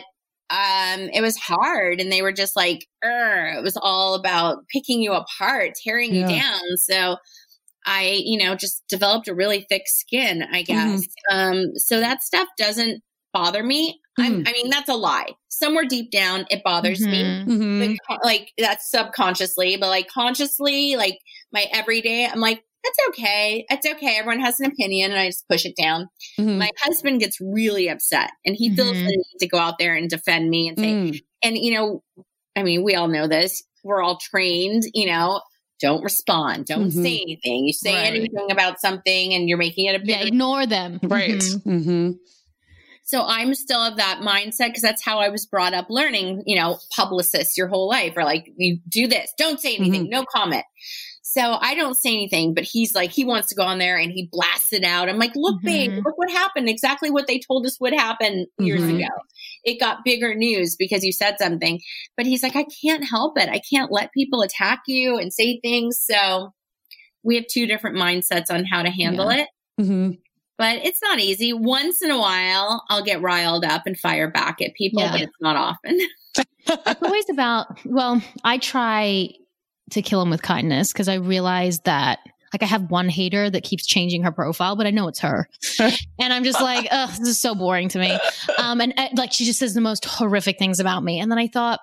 um it was hard and they were just like "Ugh," it was all about picking you apart tearing Yeah. you down. So i you know just developed a really thick skin i guess. Um so that stuff doesn't bother me. I'm, i mean that's a lie. Somewhere deep down it bothers me. Mhm. Mhm. but like that's subconsciously but like consciously like my everyday i'm like that's okay. It's okay. Everyone has an opinion and I just push it down. Mhm. My husband gets really upset and he feels Mhm. the need to go out there and defend me and say, Mm. and you know, I mean, we all know this. We're all trained, you know, don't respond, don't Mhm. say anything. You say Right. anything about something and you're making it a Yeah, ignore them. Right. Mhm. hmm So I'm still of that mindset because that's how I was brought up learning, you know, publicists your whole life are like, you do this, don't say anything, no comment. So I don't say anything, but he's like, he wants to go on there and he blasts it out. I'm like, look, babe, Mhm. look what happened. Exactly what they told us would happen years Mhm. ago. It got bigger news because you said something. But he's like, I can't help it. I can't let people attack you and say things. So we have two different mindsets on how to handle it hmm but it's not easy. Once in a while, I'll get riled up and fire back at people, Yeah. but it's not often. It's always about, well, I try to kill him with kindness because I realize that like I have one hater that keeps changing her profile, but I know it's her. and I'm just like, ugh, this is so boring to me. Um, and uh, like she just says the most horrific things about me. And then I thought,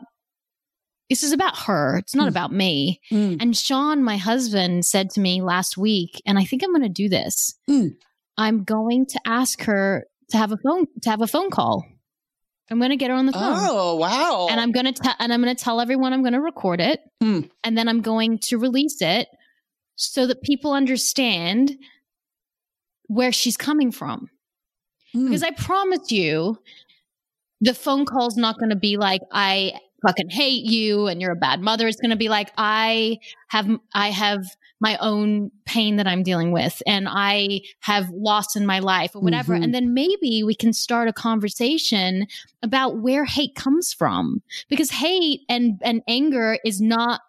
this is about her. It's not Mm. about me. Mm. And Sean, my husband, said to me last week, and I think I'm going to do this. Mm. I'm going to ask her to have a phone to have a phone call. I'm going to get her on the phone. Oh wow! And I'm gonna tell and I'm gonna tell everyone I'm gonna record it, Hmm. and then I'm going to release it so that people understand where she's coming from. Mm. Because I promise you, the phone call's not going to be like I fucking hate you and you're a bad mother. It's going to be like I have I have my own pain that I'm dealing with and I have lost in my life or whatever. Mhm. And then maybe we can start a conversation about where hate comes from because hate and and anger is not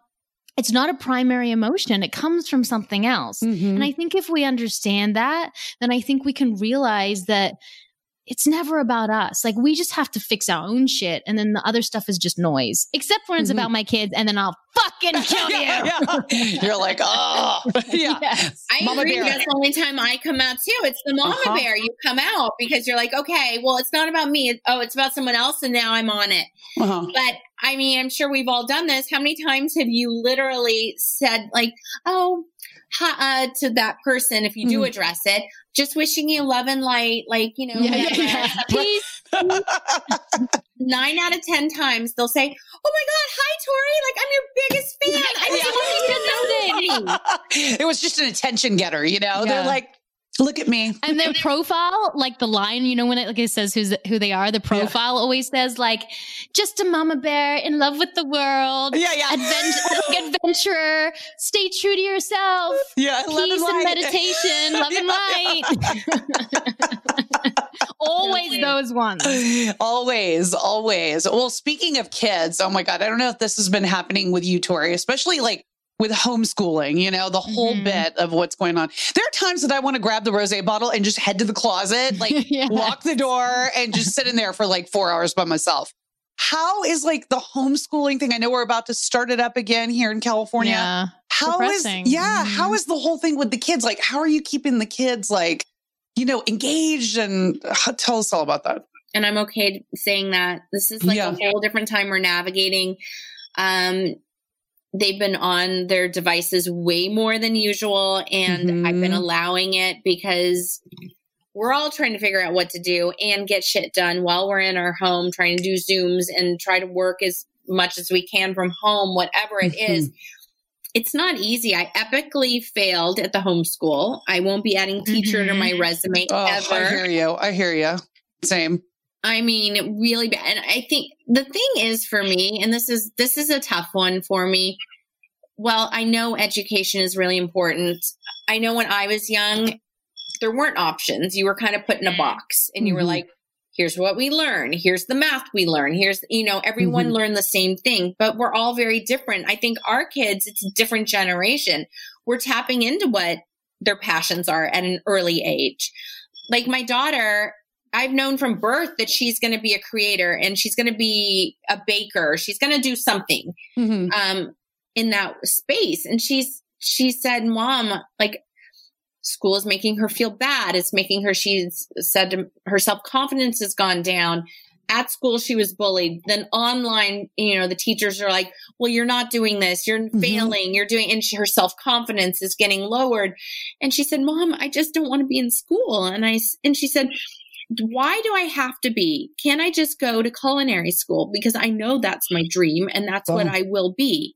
it's not a primary emotion. It comes from something else. Mhm. And I think if we understand that, then I think we can realize that it's never about us. Like we just have to fix our own shit, and then the other stuff is just noise. Except when it's Mhm. about my kids, and then I'll fucking kill you. yeah, yeah. You're like, oh, yeah. Yes. I Mama agree. bear. That's the only time I come out too. It's the mama Uh-huh. bear. You come out because you're like, okay, well, it's not about me. Oh, it's about someone else, and now I'm on it. Uh-huh. But I mean, I'm sure we've all done this. How many times have you literally said like, oh, uh, to that person if you do Mhm. address it? Just wishing you love and light, like you know. Yeah, yeah, yeah. Peace. Nine out of ten times they'll say, "Oh my god, hi Tori! Like I'm your biggest fan. I just Yeah. want to know me." it was just an attention getter, you know. They're like, look at me. And their profile, like the line, you know, when it like it says who's who they are, the profile always says like, just a mama bear in love with the world. Yeah, yeah, Adventure, adventurer, stay true to yourself. yeah. love Peace and light. meditation, love and Yeah, light. Always those ones. always, always. Well, speaking of kids, oh my God, I don't know if this has been happening with you, Tori, especially like with homeschooling, you know, the whole Mhm. bit of what's going on. There are times that I want to grab the rose bottle and just head to the closet, like Yeah. lock the door and just sit in there for like four hours by myself. How is like the homeschooling thing? I know we're about to start it up again here in California. Yeah. How is depressing. yeah, Mhm. how is the whole thing with the kids? Like, how are you keeping the kids like, you know, engaged and uh, tell us all about that. and I'm okay saying that. This is like Yeah. a whole different time we're navigating. Um, they've been on their devices way more than usual, and I've been Mhm. allowing it because we're all trying to figure out what to do and get shit done while we're in our home, trying to do Zooms and try to work as much as we can from home, whatever it is. It's not easy. I epically failed at the homeschool. I won't be adding teacher to my Mhm. resume Oh, ever. I hear you. I hear you. Same. I mean, really bad. And I think the thing is for me, and this is this is a tough one for me. Well, I know education is really important. I know when I was young, there weren't options. You were kind of put in a box and you were Mhm. like, here's what we learn. Here's the math we learn. Here's, you know, everyone Mhm. learned the same thing, but we're all very different. I think our kids, it's a different generation. We're tapping into what their passions are at an early age. Like my daughter, I've known from birth that she's going to be a creator and she's going to be a baker. She's going to do something Mhm. um, in that space. And she's, she said, mom, like school is making her feel bad. It's making her, she's said to, her self confidence has gone down. at school she was bullied then online you know the teachers are like well you're not doing this you're mm-hmm. failing you're doing and she, her self-confidence is getting lowered and she said mom i just don't want to be in school and i and she said why do I have to be? Can I just go to culinary school? Because I know that's my dream and that's oh. what I will be.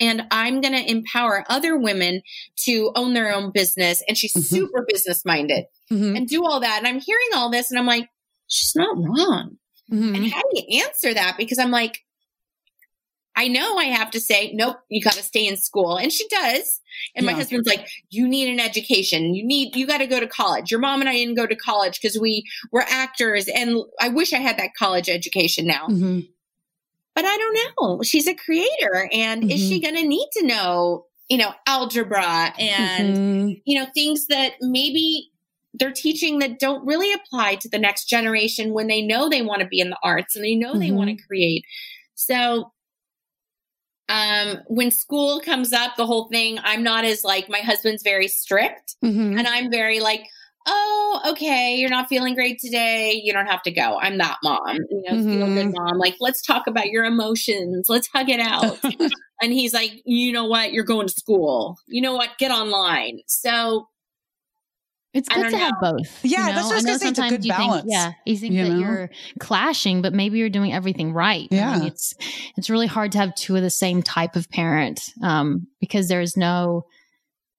And I'm going to empower other women to own their own business. And she's mm-hmm. super business minded mm-hmm. and do all that. And I'm hearing all this and I'm like, she's not wrong. Mm-hmm. And how do you answer that? Because I'm like, I know I have to say, nope, you got to stay in school. And she does. And yeah. my husband's like, you need an education. You need, you got to go to college. Your mom and I didn't go to college because we were actors. And I wish I had that college education now. Mm-hmm. But I don't know. She's a creator. And mm-hmm. is she mm-hmm. going to need to know, you know, algebra and, mm-hmm. you know, things that maybe they're teaching that don't really apply to the next generation when they know they want to be in the arts and they know they want to mm-hmm. create. So um, when school comes up, the whole thing, I'm not as like, my husband's very strict mm-hmm. and I'm very like, oh, okay, you're not feeling great today. You don't have to go. I'm that mom, you know, mm-hmm. feel good mm-hmm. mom. Like, let's talk about your emotions. Let's hug it out. and he's like, you know what? You're going to school. You know what? Get online. So it's good to know. have both. Yeah, you know? that's what I was going to say. It's a good you balance. Think, yeah, you think you that know? you're clashing, but maybe you're doing everything right. Yeah, I mean, it's it's really hard to have two of the same type of parent um, because there's no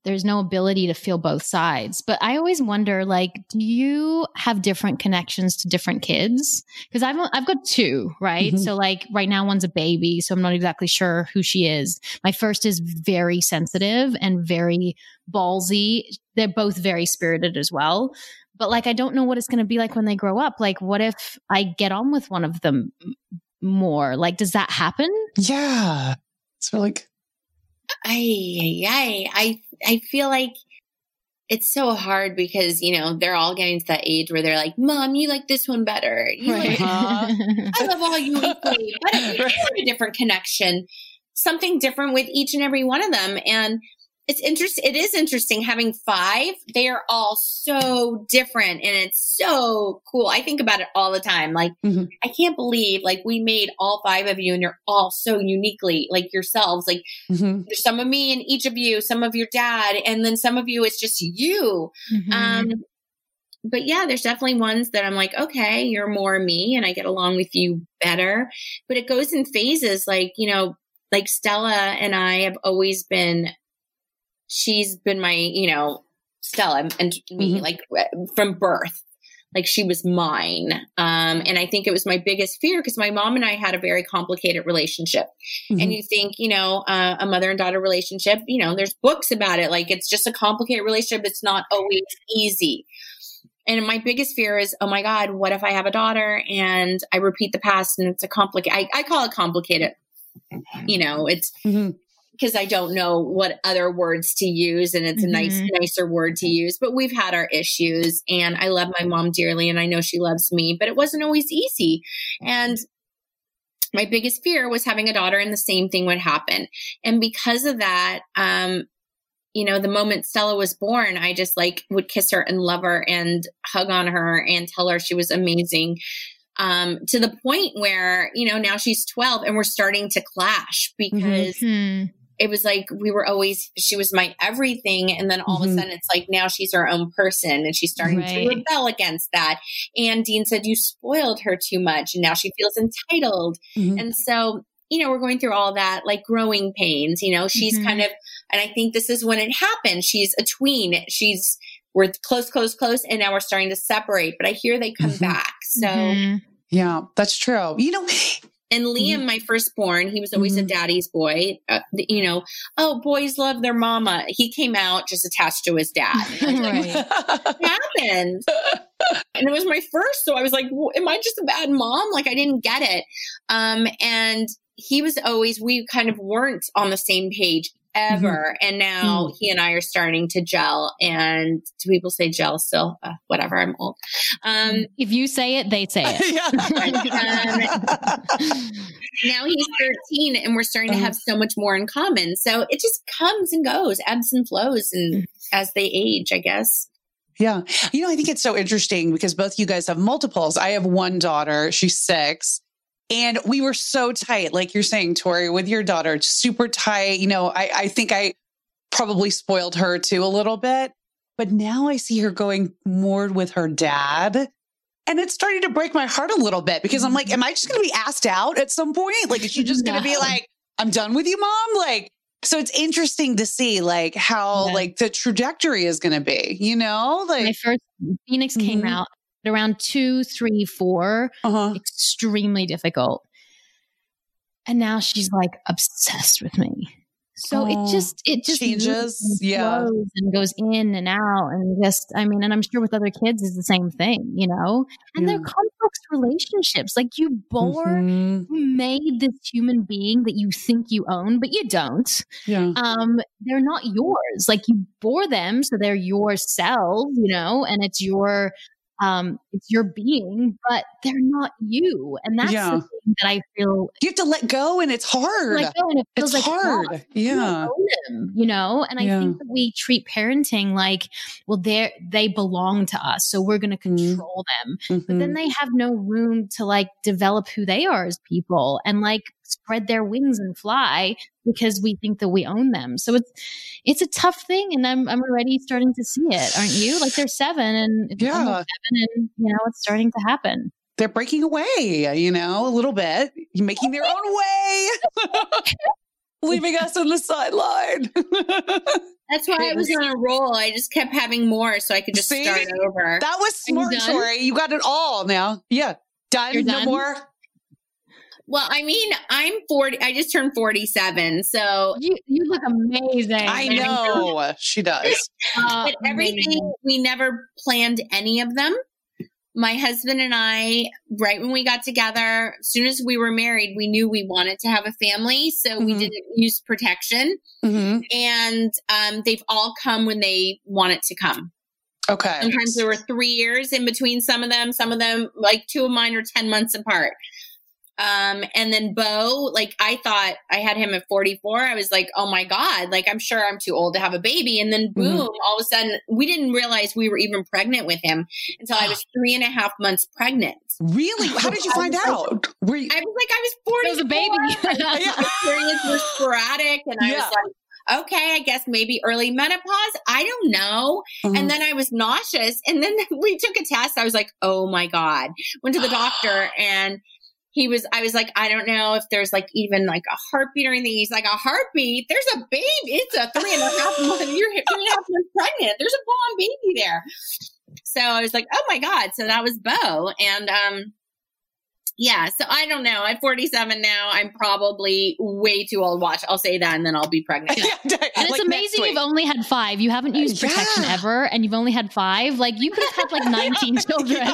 there's no ability to feel both sides. But I always wonder, like, do you have different connections to different kids? Because I've I've got two, right? Mm-hmm. So like right now one's a baby, so I'm not exactly sure who she is. My first is very sensitive and very ballsy. They're both very spirited as well. But like I don't know what it's going to be like when they grow up. Like what if I get on with one of them more? Like does that happen? Yeah. It's really I, I, I, I feel like it's so hard because you know they're all getting to that age where they're like, "Mom, you like this one better." You right. like, I love all you equally, but it's a different connection, something different with each and every one of them, and it's interesting. It is interesting having five. They are all so different and it's so cool. I think about it all the time. Like, mm-hmm. I can't believe like we made all five of you and you're all so uniquely like yourselves. Like mm-hmm. there's some of me and each of you, some of your dad, and then some of you, it's just you. Mm-hmm. Um, but yeah, there's definitely ones that I'm like, okay, you're more me and I get along with you better. But it goes in phases. Like, you know, like Stella and I have always been she's been my, you know, Stella and me, mm-hmm. like from birth. Like she was mine. Um, and I think it was my biggest fear because my mom and I had a very complicated relationship. Mm-hmm. And you think, you know, uh, a mother and daughter relationship, you know, there's books about it. Like it's just a complicated relationship. It's not always easy. And my biggest fear is, oh my God, what if I have a daughter and I repeat the past and it's a complicated, I, I call it complicated. You know, it's, mm-hmm because I don't know what other words to use and it's mm-hmm. a nice mm-hmm. nicer word to use but we've had our issues and I love my mom dearly and I know she loves me but it wasn't always easy and my biggest fear was having a daughter and the same thing would happen and because of that um you know the moment Stella was born I just like would kiss her and love her and hug on her and tell her she was amazing um, to the point where, you know, now she's 12 and we're starting to clash because mm-hmm it was like we were always she was my everything and then all mm-hmm. of a mm-hmm. sudden it's like now she's her own person and she's starting right. to rebel against that and dean said you spoiled her too much and now she feels entitled mm-hmm. and so you know we're going through all that like growing pains you know she's mm-hmm. kind of and i think this is when it happened she's a tween she's we're close close close and now we're starting to separate but i hear they come mm-hmm. back so mm-hmm. yeah that's true you know and Liam, mm-hmm. my firstborn, he was always mm-hmm. a daddy's boy. Uh, you know, oh, boys love their mama. He came out just attached to his dad. right. what happened? and it was my first. So I was like, am I just a bad mom? Like I didn't get it. Um, and he was always, we kind of weren't on the same page. Ever. Mm-hmm. And now mm-hmm. he and I are starting to gel. And do people say gel still? Uh, whatever, I'm old. Um, if you say it, they say it. um, now he's 13 and we're starting to have uh-huh. so much more in common. So it just comes and goes, ebbs and flows, and mm. as they age, I guess. Yeah. You know, I think it's so interesting because both you guys have multiples. I have one daughter, she's six. And we were so tight, like you're saying, Tori, with your daughter, super tight. You know, I, I think I probably spoiled her too a little bit. But now I see her going more with her dad. And it's starting to break my heart a little bit because I'm like, am I just going to be asked out at some point? Like, is she just going to be like, I'm done with you, mom? Like, so it's interesting to see like how Yeah. like the trajectory is going to be, you know, Like, My first Phoenix came Mhm. out at around two, three, four. uh-huh. extremely difficult. And now she's like obsessed with me. So Oh, it just it just changes, and yeah. and goes in and out and just I mean, and I'm sure with other kids is the same thing, you know. And they're complex relationships. Like you bore, Mhm. you made this human being that you think you own, but you don't. Yeah. Um, they're not yours. Like you bore them, so they're yourselves, you know, and it's your um it's your being, but they're not you. And that's Yeah. the thing that I feel You have to let go and it's hard. like oh, and it feels it's like hard. Yeah. them, you know? And I Yeah. think that we treat parenting like, well, they they belong to us, so we're gonna Mhm. control them. But then Mhm. they have no room to like develop who they are as people and like spread their wings and fly because we think that we own them. So it's it's a tough thing and I'm I'm already starting to see it, aren't you? Like they're seven and Yeah. seven and you know it's starting to happen. They're breaking away, you know, a little bit, making their own way, leaving us on the sideline. That's why I was on a roll. I just kept having more so I could just See? start over. that was Are you smart. Tori. You got it all now. Yeah. Done. You're no done? more. Well, I mean, I'm 40. I just turned 47. So, You you look amazing. I know she does. Uh, but everything, we never planned any of them. My husband and I, right when we got together, as soon as we were married, we knew we wanted to have a family. So we Mhm. didn't use protection. Mhm. And um, they've all come when they want it to come. Okay. Sometimes there were three years in between some of them. Some of them, like two of mine, are 10 months apart. Um, and then Bo, like I thought I had him at 44. I was like, oh my God, like I'm sure I'm too old to have a baby. And then boom, all of a sudden we didn't realize we were even pregnant with him until I was three and a half months pregnant. Really? How did you find out? Were you? I was like, I was 40. It was a baby. Yeah. periods were sporadic. And I Yeah. was like, okay, I guess maybe early menopause. I don't know. Mhm. And then I was nauseous. And then we took a test. I was like, oh my God. Went to the doctor and he was, I was like, I don't know if there's like even like a heartbeat or anything. He's like, a heartbeat? There's a baby. It's a three and a half month. You're three and a half months pregnant. There's a blonde baby there. So I was like, oh my God. So that was Bo. And, um, yeah, so I don't know. I'm 47 now, I'm probably way too old. Watch, I'll say that, and then I'll be pregnant. And it's amazing you've only had five. You haven't used protection Yeah. ever, and you've only had five. Like you could have had like 19 children.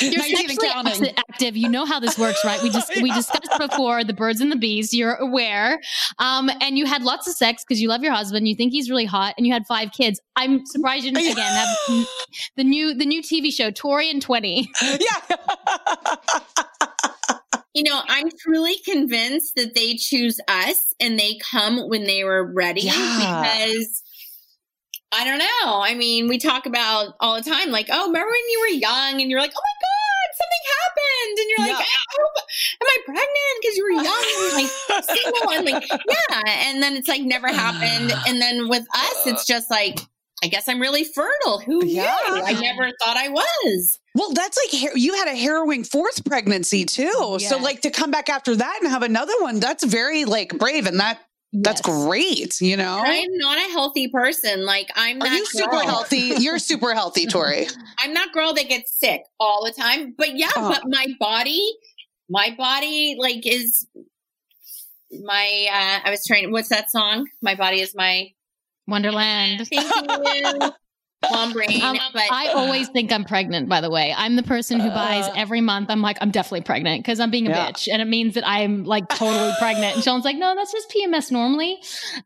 You're 19 sexually counting. active. You know how this works, right? We just we discussed before the birds and the bees. You're aware, um, and you had lots of sex because you love your husband. You think he's really hot, and you had five kids. I'm surprised you didn't again have the new the new TV show Tori and 20. yeah. You know, I'm truly convinced that they choose us and they come when they were ready Yeah. because I don't know. I mean, we talk about all the time, like, oh, remember when you were young and you're like, oh my God, something happened. And you're like, Yeah. "Oh, am I pregnant? Because you were young and like single and like, yeah. And then it's like never happened. And then with us, it's just like, I guess I'm really fertile. Who Yeah. knew? I never thought I was. Well, that's like you had a harrowing fourth pregnancy too. So like to come back after that and have another one, that's very like brave and that that's Yes. great, you know? I am not a healthy person. Like I'm Are that you super girl. healthy? You're super healthy, Tori. I'm that girl that gets sick all the time. But yeah, Uh-huh. but my body, my body like is my uh I was trying what's that song? My body is my Wonderland. thank you. Mom brain. Um, but I always think I'm pregnant, by the way. I'm the person who buys Uh. every month. I'm like, I'm definitely pregnant because I'm being a Yeah. bitch. And it means that I'm like totally pregnant. And Sean's like, no, that's just PMS normally.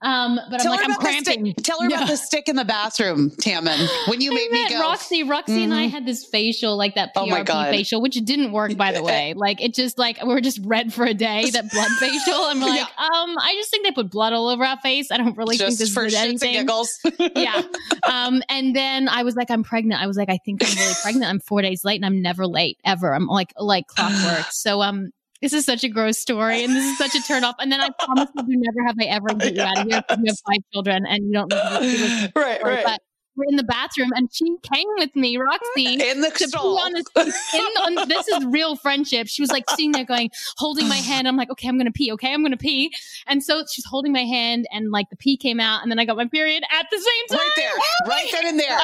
Um, but I'm like, I'm about the cramping. stick. Tell her Yeah. about the stick in the bathroom, Tammin. When you I made me met go. Roxy. Roxy and I Mhm. had this facial, like that Oh PRP God. facial, which didn't work, by the way. Like it just like we are just red for a day. That blood facial. I'm like, um, I just think they put blood all over our face. I don't really think just this for is shits and giggles. yeah. Um, and then I was like, I'm pregnant. I was like, I think I'm really pregnant. I'm four days late and I'm never late ever. I'm like, like clockwork. So, um, this is such a gross story and this is such a turn off. And then I promise you, never have I ever get you out of here. You have five children and you don't to right, right. But we're in the bathroom and she came with me, Roxy, in the to stall. pee on the, in, on, this is real friendship. She was like sitting there going, holding my hand. I'm like, okay, I'm going to pee. Okay, I'm going to pee. And so she's holding my hand and like the pee came out and then I got my period at the same time. Right there. Right then and there.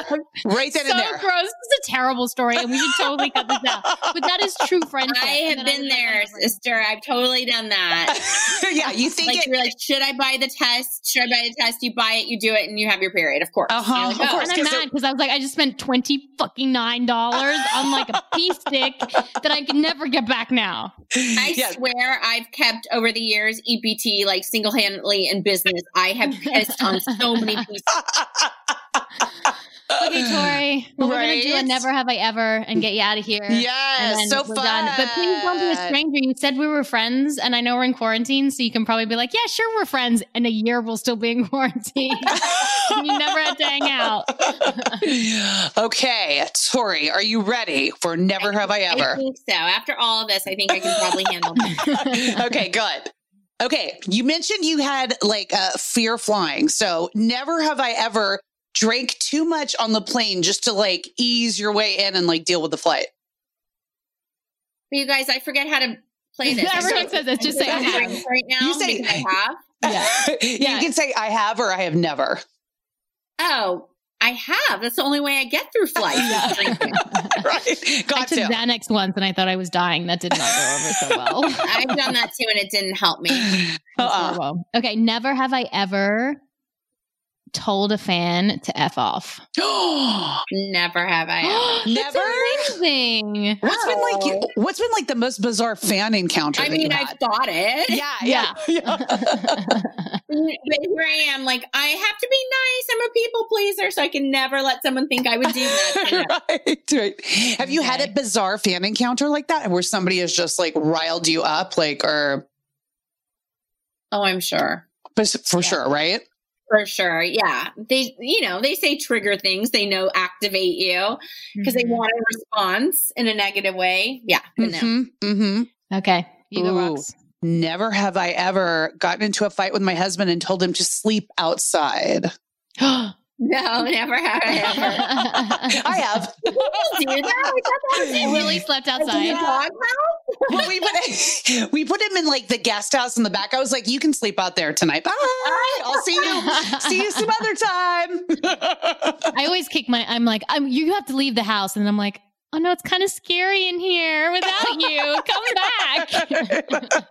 Right then so and there. So gross. This is a terrible story and we should totally cut this out. But that is true friendship. I have been I there, sister. I've totally done that. yeah, you think like it, you're like, should I buy the test? Should I buy the test? You buy it, you do it, and you have your period. Of course. Uh-huh. Like, of course. And I'm mad because I was like, I just spent twenty fucking nine dollars on like a pee stick that I can never get back now. I yeah. swear I've kept over the years EPT like single handedly in business. I have pissed on so many pieces. Okay, Tori. Well, right? we're gonna do a never have I ever and get you out of here. Yes, so fun. Done. But please don't be a stranger. You said we were friends, and I know we're in quarantine, so you can probably be like, "Yeah, sure, we're friends." and a year, we'll still be in quarantine. you never had to hang out. okay, Tori, are you ready for never I, have I ever? I think so. After all of this, I think I can probably handle it. okay, good. Okay, you mentioned you had like uh, fear flying. So, never have I ever drank too much on the plane just to like ease your way in and like deal with the flight? you guys, I forget how to play this. Everyone says it's just say I have right now. You say I have. Yeah. yeah. You can say I have or I have never. Oh, I have. That's the only way I get through flight. right. Got I took to. Xanax once and I thought I was dying. That did not go over so well. I've done that too and it didn't help me. Uh-uh. Okay. Never have I ever told a fan to F off. Never have I. Never. amazing. What's been like? What's been like the most bizarre fan encounter? I mean, I've thought it. Yeah, yeah. yeah. but here I am, like I have to be nice. I'm a people pleaser, so I can never let someone think I would do that. right, right. Have you had a bizarre fan encounter like that, where somebody has just like riled you up, like or? Oh, I'm sure. But for yeah. sure, right? For sure. Yeah. They, you know, they say trigger things. They know activate you because mm-hmm. they want a response in a negative way. Yeah. Mm-hmm. Mm-hmm. Okay. You go, Rox. Never have I ever gotten into a fight with my husband and told him to sleep outside. No, never have I ever. I have. do that? Willie slept outside. well, we put we put him in like the guest house in the back. I was like, "You can sleep out there tonight. Bye. I'll see you. see you some other time." I always kick my. I'm like, I'm. You have to leave the house, and I'm like, oh no, it's kind of scary in here without you. Come back.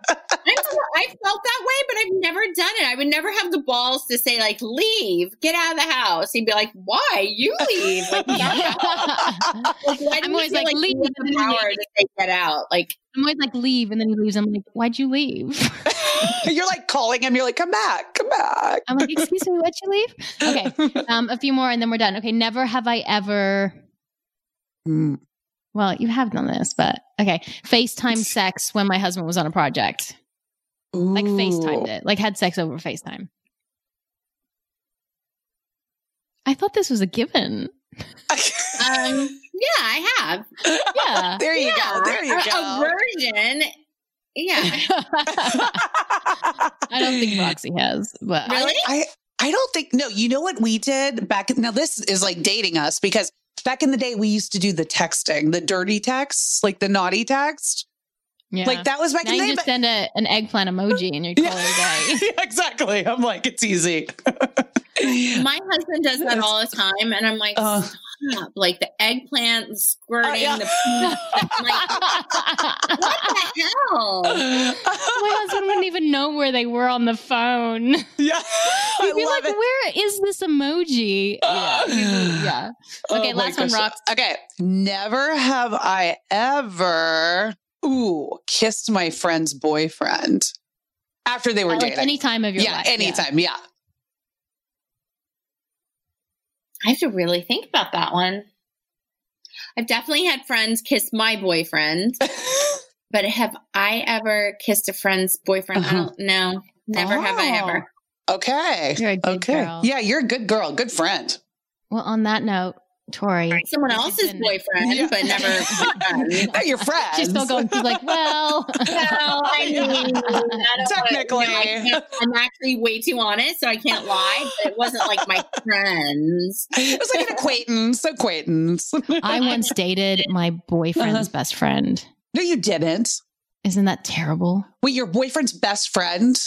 I felt that way, but I've never done it. I would never have the balls to say, like, leave, get out of the house. He'd be like, why? You leave. Like, like why I'm always like, like, leave. The power to say, get out. Like, I'm always like, leave. And then he leaves. I'm like, why'd you leave? you're like calling him. You're like, come back, come back. I'm like, excuse me, why'd you leave? Okay. Um, a few more and then we're done. Okay. Never have I ever. Mm. Well, you have done this, but okay. FaceTime sex when my husband was on a project. Ooh. Like FaceTimed it, like had sex over FaceTime. I thought this was a given. um, yeah, I have. Yeah. there you yeah. go. There you a, go. A version. Yeah. I don't think Roxy has, but really? I, I don't think no, you know what we did back now this is like dating us because back in the day we used to do the texting, the dirty text, like the naughty text. Yeah. Like that was back now in the day. You just send a, an eggplant emoji and you call yeah. it a day. yeah, exactly. I'm like, it's easy. My husband does that all the time, and I'm like, uh, stop! Like the eggplant squirting, uh, yeah. the like, what the hell? My husband wouldn't even know where they were on the phone. Yeah, he'd be like, it. "Where is this emoji?" Yeah, yeah. Okay, oh last one, Rox. Okay, never have I ever ooh kissed my friend's boyfriend after they were At dating. Like any time of your life. yeah, life. Anytime, yeah. yeah. I have to really think about that one. I've definitely had friends kiss my boyfriend, but have I ever kissed a friend's boyfriend? Uh-huh. I don't know. Never oh. have I ever. Okay. You're a good okay. girl. Yeah, you're a good girl, good friend. Well, on that note, Tori. Someone else's been, boyfriend, yeah. but never Not your friend. She's still going. She's like, well, well I mean, I technically, you know, I am actually way too honest, so I can't lie. But it wasn't like my friends. It was like an acquaintance. Acquaintance. I once dated my boyfriend's uh-huh. best friend. No, you didn't. Isn't that terrible? Wait, your boyfriend's best friend?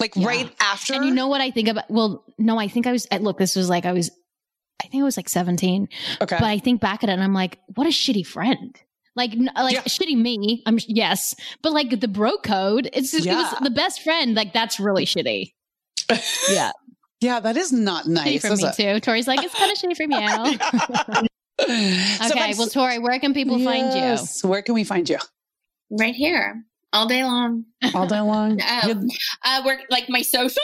Like yeah. right after? And you know what I think about? Well, no, I think I was, look, this was like, I was I think I was like 17. Okay. But I think back at it and I'm like, what a shitty friend. Like, like yeah. shitty me. I'm yes, but like the bro code, it's yeah. it was the best friend. Like that's really shitty. yeah. Yeah, that is not nice. Shitty for me it? too. Tori's like, it's kind of shitty for you. okay, so well, Tori, where can people yes. find you? Where can we find you? Right here, all day long. All day long. um, uh, work like my socials.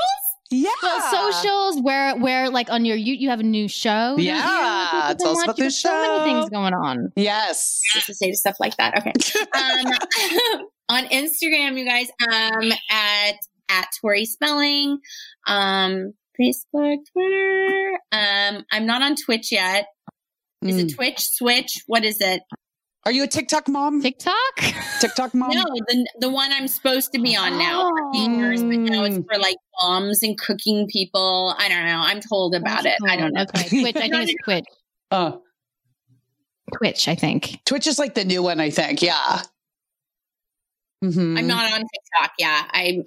Yeah. Well, socials where where like on your you you have a new show. Yeah. Tell us about this show. So many things going on. Yes. Just to say stuff like that. Okay. um, on Instagram, you guys, um, at at Tori Spelling, um, Facebook, Twitter. Um, I'm not on Twitch yet. Is mm. it Twitch? Switch? What is it? Are you a TikTok mom? TikTok? TikTok mom? No, the, the one I'm supposed to be on now for years, but now it's for like moms and cooking people. I don't know. I'm told about it. I don't know. Okay. Twitch. I think it's Twitch. Uh, Twitch, I think. Twitch is like the new one, I think. Yeah. Mm-hmm. I'm not on TikTok. Yeah. I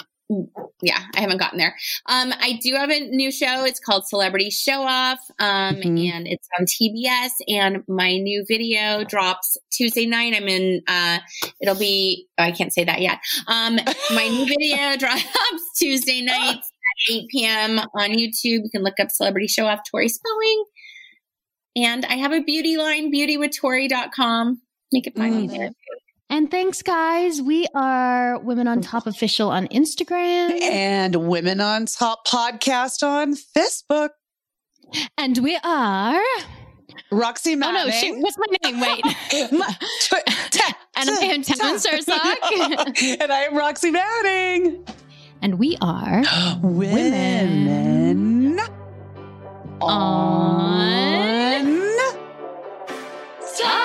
yeah, I haven't gotten there. Um, I do have a new show. It's called Celebrity Show Off, um, mm-hmm. and it's on TBS. And my new video drops Tuesday night. I'm in. Uh, it'll be. Oh, I can't say that yet. Um, my new video drops Tuesday night at 8 p.m. on YouTube. You can look up Celebrity Show Off Tori Spelling. And I have a beauty line, beautywithtori.com. You can find me there. And thanks, guys. We are Women on Top Official on Instagram and Women on Top Podcast on Facebook. And we are Roxy Manning. Oh no, shoot, what's my name? Wait. and I'm Tammin Sursok. and I am Roxy Manning. And we are Women, Women on, on Top.